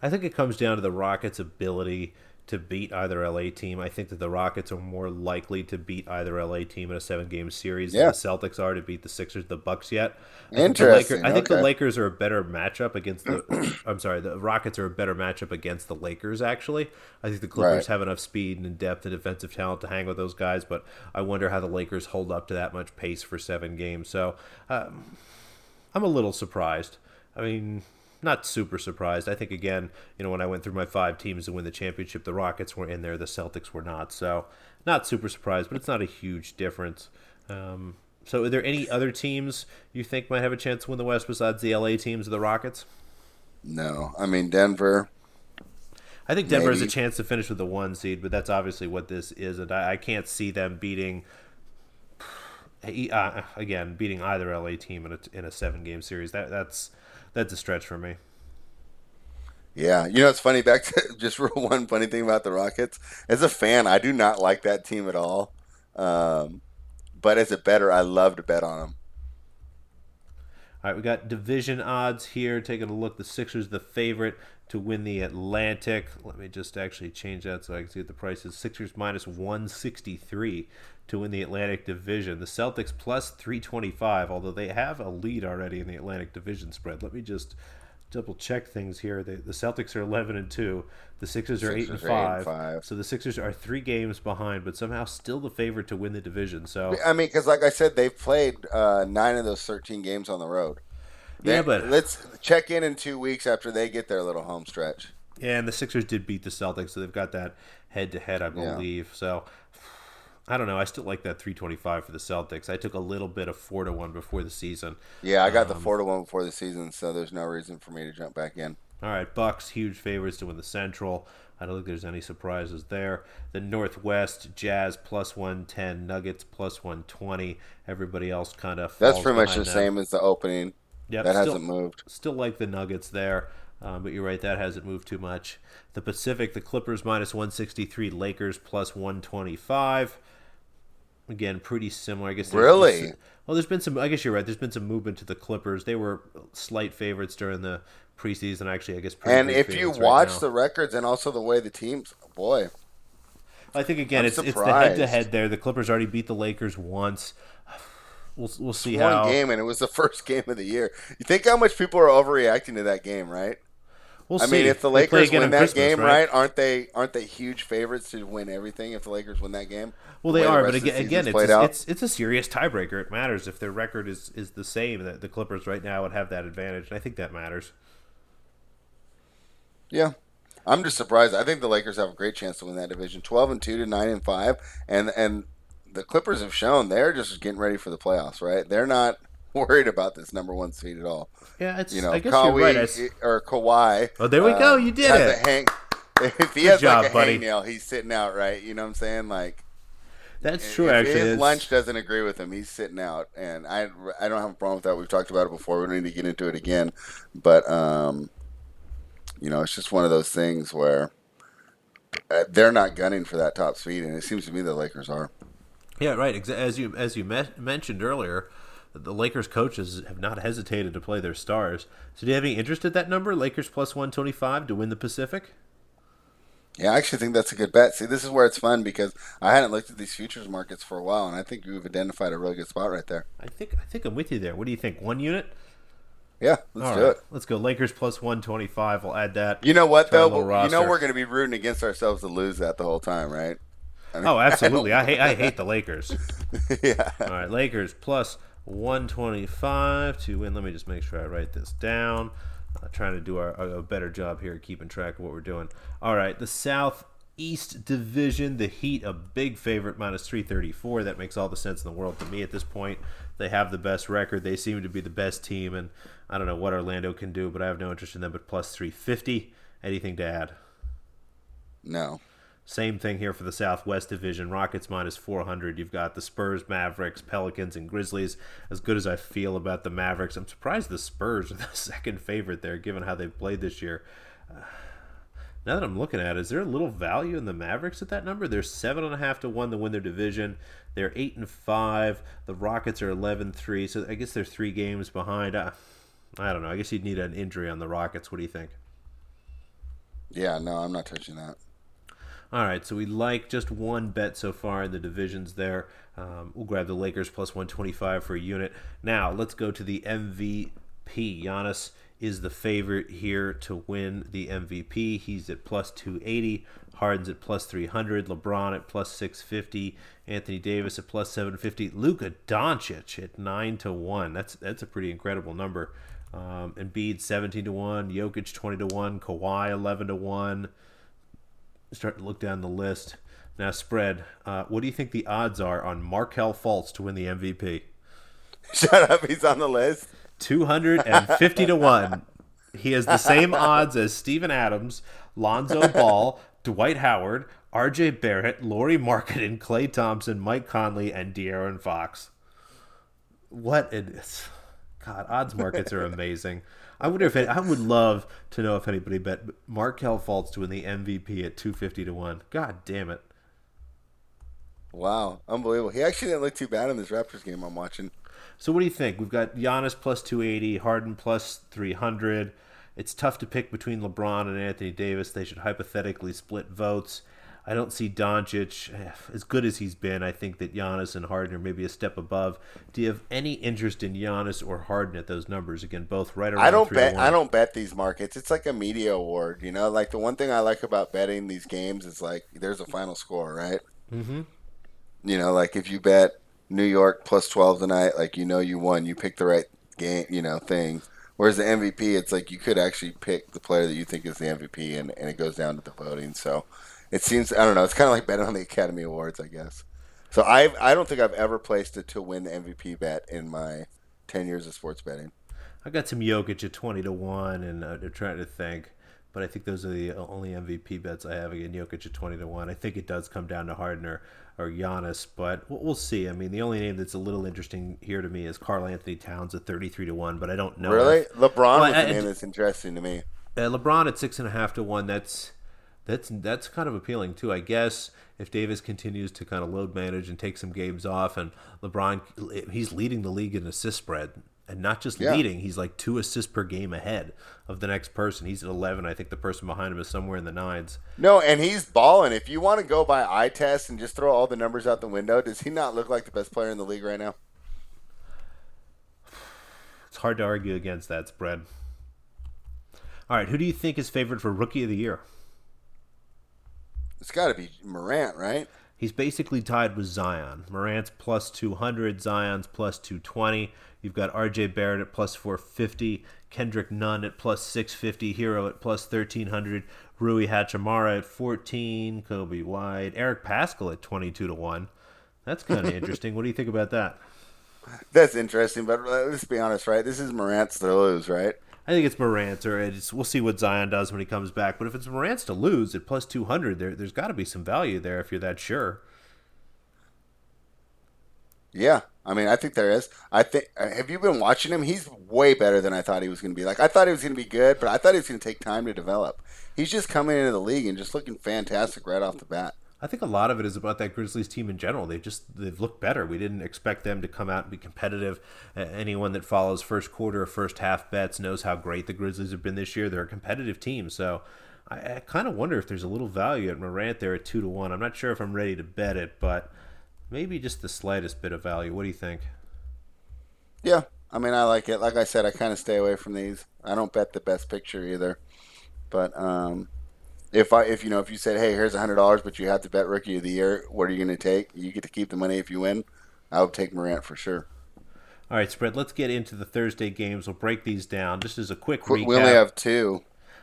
I think it comes down to the Rockets' ability to beat either LA team. I think that the Rockets are more likely to beat either LA team in a seven-game series Yeah. than the Celtics are to beat the Sixers, the Bucks yet. I think the Interesting, Lakers, I think the. Lakers are a better matchup against the. I'm sorry, the Rockets are a better matchup against the Lakers. Actually, I think the Clippers Right. have enough speed and depth and defensive talent to hang with those guys, but I wonder how the Lakers hold up to that much pace for seven games. So. Um, I'm a little surprised. I mean, not super surprised. I think again, you know, when I went through my five teams to win the championship, the Rockets were in there, the Celtics were not. So, not super surprised, but it's not a huge difference. Um, so, are there any other teams you think might have a chance to win the West besides the LA teams or the Rockets? No, I mean Denver. I think Denver maybe. has a chance to finish with the one seed, but that's obviously what this is, and I, I can't see them beating. Uh, again, beating either LA team in a, in a seven game series that that's that's a stretch for me. Yeah, you know it's funny. Back to just real one funny thing about the Rockets. As a fan, I do not like that team at all. Um, but as a bettor, I love to bet on them. All right, we got division odds here. Taking a look, the Sixers the favorite to win the Atlantic. Let me just actually change that so I can see what the price is. Sixers minus 163 to win the Atlantic Division. The Celtics plus 325, although they have a lead already in the Atlantic Division spread. Let me just double check things here. The, the Celtics are 11 and 2. The Sixers are, Sixers 8, and, 5. eight and five. So the Sixers are 3 games behind, but somehow still the favorite to win the division. So I mean cuz like I said they've played uh, 9 of those 13 games on the road. They, yeah, but let's check in in 2 weeks after they get their little home stretch. Yeah, and the Sixers did beat the Celtics, so they've got that head to head, I believe. Yeah. So I don't know. I still like that 325 for the Celtics. I took a little bit of 4 to 1 before the season. Yeah, I got um, the 4 to 1 before the season, so there's no reason for me to jump back in. All right, Bucks huge favorites to win the Central. I don't think there's any surprises there. The Northwest Jazz plus 110, Nuggets plus 120. Everybody else kind of That's pretty much the them. same as the opening. Yeah, that still, hasn't moved. Still like the Nuggets there. Um, but you're right, that hasn't moved too much. The Pacific, the Clippers minus 163, Lakers plus 125 again pretty similar. I guess. Really? Well, there's been some. I guess you're right. There's been some movement to the Clippers. They were slight favorites during the preseason. Actually, I guess. And if you watch right the records and also the way the teams, boy. I think again, I'm it's surprised. it's the head to head there. The Clippers already beat the Lakers once. We'll, we'll see it's how one game, and it was the first game of the year. You think how much people are overreacting to that game, right? We'll I see. mean, if the Lakers win that Christmas, game, right? Aren't they aren't they huge favorites to win everything? If the Lakers win that game, well, they are, the but again, again, it's a, it's it's a serious tiebreaker. It matters if their record is is the same. That the Clippers right now would have that advantage, and I think that matters. Yeah, I'm just surprised. I think the Lakers have a great chance to win that division, twelve and two to nine and five, and and the Clippers have shown they're just getting ready for the playoffs. Right? They're not worried about this number one seed at all. Yeah, it's you know, I guess Kawhi, you're right. or Kawhi. Oh, there we uh, go. You did it. Hang, if he Good has job, like a buddy. hangnail, he's sitting out, right? You know what I'm saying? Like that's true. If actually, his lunch doesn't agree with him, he's sitting out, and I I don't have a problem with that. We've talked about it before. We don't need to get into it again, but um, you know, it's just one of those things where uh, they're not gunning for that top speed, and it seems to me the Lakers are. Yeah, right. As you as you me- mentioned earlier, the Lakers coaches have not hesitated to play their stars. So, do you have any interest at that number, Lakers plus one twenty five to win the Pacific? Yeah, I actually think that's a good bet. See, this is where it's fun because I hadn't looked at these futures markets for a while, and I think we've identified a really good spot right there. I think I think I'm with you there. What do you think? One unit? Yeah, let's All do right. it. Let's go. Lakers plus one twenty five. We'll add that. You know what though? You know we're going to be rooting against ourselves to lose that the whole time, right? I mean, oh, absolutely. I, I hate I hate the Lakers. yeah. All right, Lakers plus 125 to win. Let me just make sure I write this down. Uh, trying to do our, a better job here keeping track of what we're doing. All right, the Southeast Division, the Heat, a big favorite, minus 334. That makes all the sense in the world to me at this point. They have the best record. They seem to be the best team, and I don't know what Orlando can do, but I have no interest in them. But plus 350. Anything to add? No. Same thing here for the Southwest Division. Rockets minus 400. You've got the Spurs, Mavericks, Pelicans, and Grizzlies. As good as I feel about the Mavericks, I'm surprised the Spurs are the second favorite there, given how they've played this year. Uh, now that I'm looking at it, is there a little value in the Mavericks at that number? They're seven and a half to one to win their division. They're eight and five. The Rockets are 11-3, so I guess they're three games behind. Uh, I don't know. I guess you'd need an injury on the Rockets. What do you think? Yeah, no, I'm not touching that. All right, so we like just one bet so far in the divisions there. Um, we'll grab the Lakers plus 125 for a unit. Now, let's go to the MVP. Giannis is the favorite here to win the MVP. He's at plus 280. Harden's at plus 300. LeBron at plus 650. Anthony Davis at plus 750. Luka Doncic at 9 to 1. That's that's a pretty incredible number. Um, Embiid 17 to 1. Jokic 20 to 1. Kawhi 11 to 1 start to look down the list. Now, spread. Uh, what do you think the odds are on Markelle Fultz to win the MVP? Shut up, he's on the list. 250 to 1. He has the same odds as Steven Adams, Lonzo Ball, Dwight Howard, RJ Barrett, Lauri Markkanen, Klay Thompson, Mike Conley, and De'Aaron Fox. What it is. God, odds markets are amazing. I wonder if it, I would love to know if anybody bet Markelle Fultz to win the MVP at 250 to 1. God damn it. Wow, unbelievable. He actually didn't look too bad in this Raptors game I'm watching. So what do you think? We've got Giannis plus 280, Harden plus 300. It's tough to pick between LeBron and Anthony Davis. They should hypothetically split votes. I don't see Doncic eh, as good as he's been. I think that Giannis and Harden are maybe a step above. Do you have any interest in Giannis or Harden at those numbers? Again, both right around. I don't bet. I don't bet these markets. It's like a media award. You know, like the one thing I like about betting these games is like there's a final score, right? Mm-hmm. You know, like if you bet New York plus twelve tonight, like you know you won. You picked the right game. You know thing. Whereas the MVP, it's like you could actually pick the player that you think is the MVP, and, and it goes down to the voting. So it seems I don't know. It's kind of like betting on the Academy Awards, I guess. So I I don't think I've ever placed a to win the MVP bet in my ten years of sports betting. I got some Jokic at twenty to one, and uh, they're trying to think, but I think those are the only MVP bets I have again. Jokic at twenty to one. I think it does come down to Harden or, or Giannis, but we'll see. I mean, the only name that's a little interesting here to me is Karl-Anthony Towns at thirty three to one, but I don't know. Really, if, LeBron well, was I, the name that's interesting to me. Uh, LeBron at six and a half to one. That's that's that's kind of appealing too. I guess if Davis continues to kind of load manage and take some games off, and LeBron he's leading the league in assist spread, and not just yeah. leading, he's like two assists per game ahead of the next person. He's at eleven. I think the person behind him is somewhere in the nines. No, and he's balling. If you want to go by eye test and just throw all the numbers out the window, does he not look like the best player in the league right now? It's hard to argue against that spread. All right, who do you think is favored for Rookie of the Year? It's got to be Morant, right? He's basically tied with Zion. Morant's plus 200, Zion's plus 220. You've got RJ Barrett at plus 450, Kendrick Nunn at plus 650, Herro at plus 1300, Rui Hachimura at 14, Coby White, Eric Paschall at 22 to 1. That's kind of interesting. What do you think about that? That's interesting, but let's be honest, right? This is Morant's to lose, right? I think it's Morant, or it's, we'll see what Zion does when he comes back. But if it's Morant's to lose at plus 200, there, there's got to be some value there if you're that sure. Yeah, I mean, I think there is. I think. Uh, have you been watching him? He's way better than I thought he was going to be. Like I thought he was going to be good, but I thought he was going to take time to develop. He's just coming into the league and just looking fantastic right off the bat. I think a lot of it is about that Grizzlies team in general. They just they've looked better. We didn't expect them to come out and be competitive. Anyone that follows first quarter or first half bets knows how great the Grizzlies have been this year. They're a competitive team, so I, I kind of wonder if there's a little value at Morant there at two to one. I'm not sure if I'm ready to bet it, but maybe just the slightest bit of value. What do you think? Yeah, I mean, I like it. Like I said, I kind of stay away from these. I don't bet the best picture either, but um, if I if you know if you said, hey, here's a hundred dollars, but you have to bet rookie of the year, what are you going to take? You get to keep the money if you win. I would take Morant for sure. All right, spread. Let's get into the Thursday games. We'll break these down just as a quick recap. We only have two.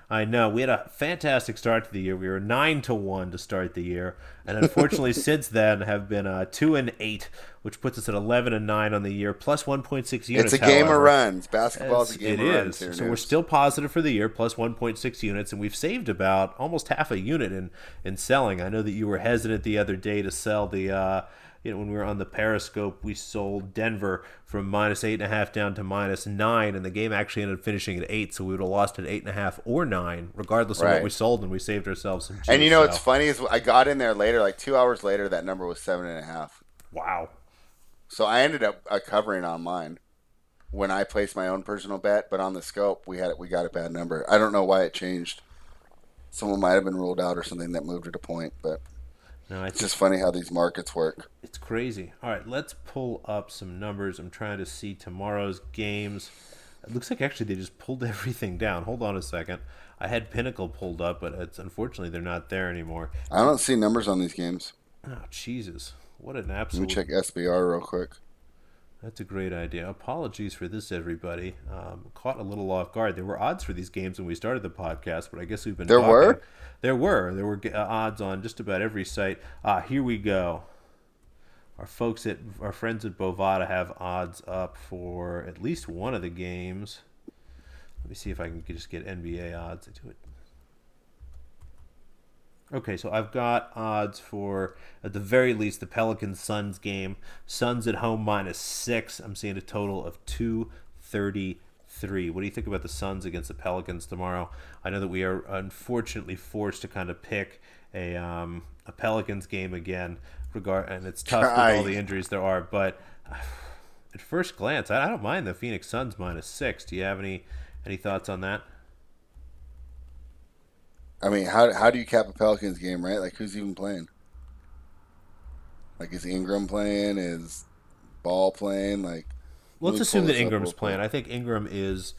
I know we had a fantastic start to the year. We were nine to one to start the year, and unfortunately, since then have been uh, two and eight, which puts us at eleven and nine on the year, plus one point six units. It's a game however. of runs. Basketball is a game it of is. runs. Here, so we're still positive for the year, plus one point six units, and we've saved about almost half a unit in in selling. I know that you were hesitant the other day to sell the. Uh, you know, when we were on the Periscope, we sold Denver from minus eight and a half down to minus nine, and the game actually ended up finishing at eight, so we would have lost at eight and a half or nine, regardless of what we sold, and we saved ourselves some. Juice, and you know so. what's funny is I got in there later, like two hours later, that number was seven and a half. Wow. So I ended up uh, covering on mine when I placed my own personal bet, but on the scope we had it, we got a bad number. I don't know why it changed. Someone might have been ruled out or something that moved it a point, but no, it's just funny how these markets work. It's crazy. All right, let's pull up some numbers. I'm trying to see tomorrow's games. It looks like actually they just pulled everything down. Hold on a second. I had Pinnacle pulled up, but it's unfortunately they're not there anymore. I don't see numbers on these games. Oh Jesus! What an absolute. Let me check SBR real quick. That's a great idea. Apologies for this, everybody. Um, caught a little off guard. There were odds for these games when we started the podcast, but I guess we've been. There talking. were. There were. There were uh, odds on just about every site. Ah, here we go. our folks at our friends at Bovada have odds up for at least one of the games. Let me see if I can just get NBA odds into it. Okay, so I've got odds for at the very least the Pelicans Suns game. Suns at home minus six. I'm seeing a total of two thirty three. What do you think about the Suns against the Pelicans tomorrow? I know that we are unfortunately forced to kind of pick a um, a Pelicans game again, regard and it's tough with all the injuries there are. But at first glance, I, I don't mind the Phoenix Suns minus six. Do you have any any thoughts on that? I mean, how how do you cap a Pelicans game, right? Like, who's even playing? Like, is Ingram playing? Is Ball playing? Like, let's assume that Ingram's playing. I think Ingram is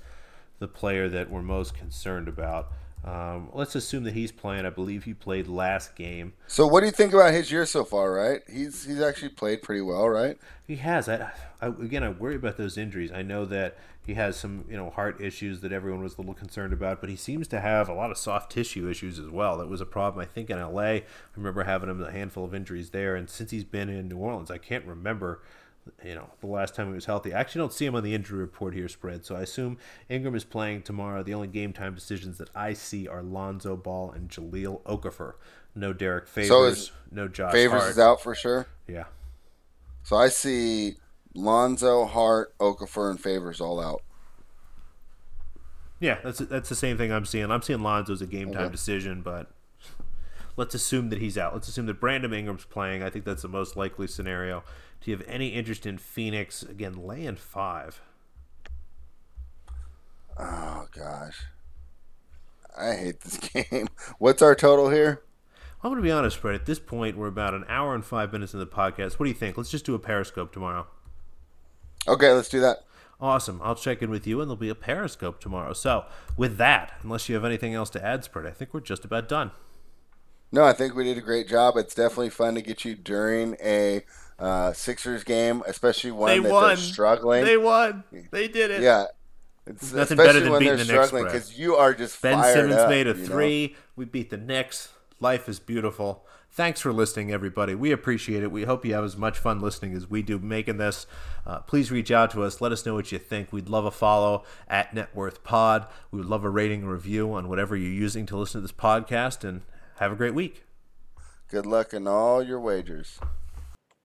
the player that we're most concerned about. Um, let's assume that he's playing. I believe he played last game. So, what do you think about his year so far? Right, he's he's actually played pretty well, right? He has. I, I again, I worry about those injuries. I know that he has some you know heart issues that everyone was a little concerned about, but he seems to have a lot of soft tissue issues as well. That was a problem I think in LA. I remember having him a handful of injuries there, and since he's been in New Orleans, I can't remember you know, the last time he was healthy. I actually don't see him on the injury report here spread, so I assume Ingram is playing tomorrow. The only game time decisions that I see are Lonzo Ball and Jahlil Okafor. No Derrick Favors, so no Josh Favors Hart. is out for sure? Yeah. So I see Lonzo, Hart, Okafor, and Favors all out. Yeah, that's that's the same thing I'm seeing. I'm seeing Lonzo as a game time okay. decision, but let's assume that he's out. Let's assume that Brandon Ingram's playing. I think that's the most likely scenario. Do you have any interest in Phoenix again? Laying five. Oh gosh, I hate this game. What's our total here? I'm going to be honest, Fred. At this point, we're about an hour and five minutes in the podcast. What do you think? Let's just do a Periscope tomorrow. Okay, let's do that. Awesome. I'll check in with you, and there'll be a Periscope tomorrow. So, with that, unless you have anything else to add, Spread, I think we're just about done. No, I think we did a great job. It's definitely fun to get you during a uh, Sixers game, especially one they that won. they're struggling. They won. They did it. Yeah. It's Nothing better than beating the Knicks because you are just Ben Simmons up, made a three. Know? We beat the Knicks. Life is beautiful. Thanks for listening, everybody. We appreciate it. We hope you have as much fun listening as we do making this. Uh, please reach out to us. Let us know what you think. We'd love a follow at Networth Pod. We would love a rating and review on whatever you're using to listen to this podcast. And have a great week. Good luck in all your wagers.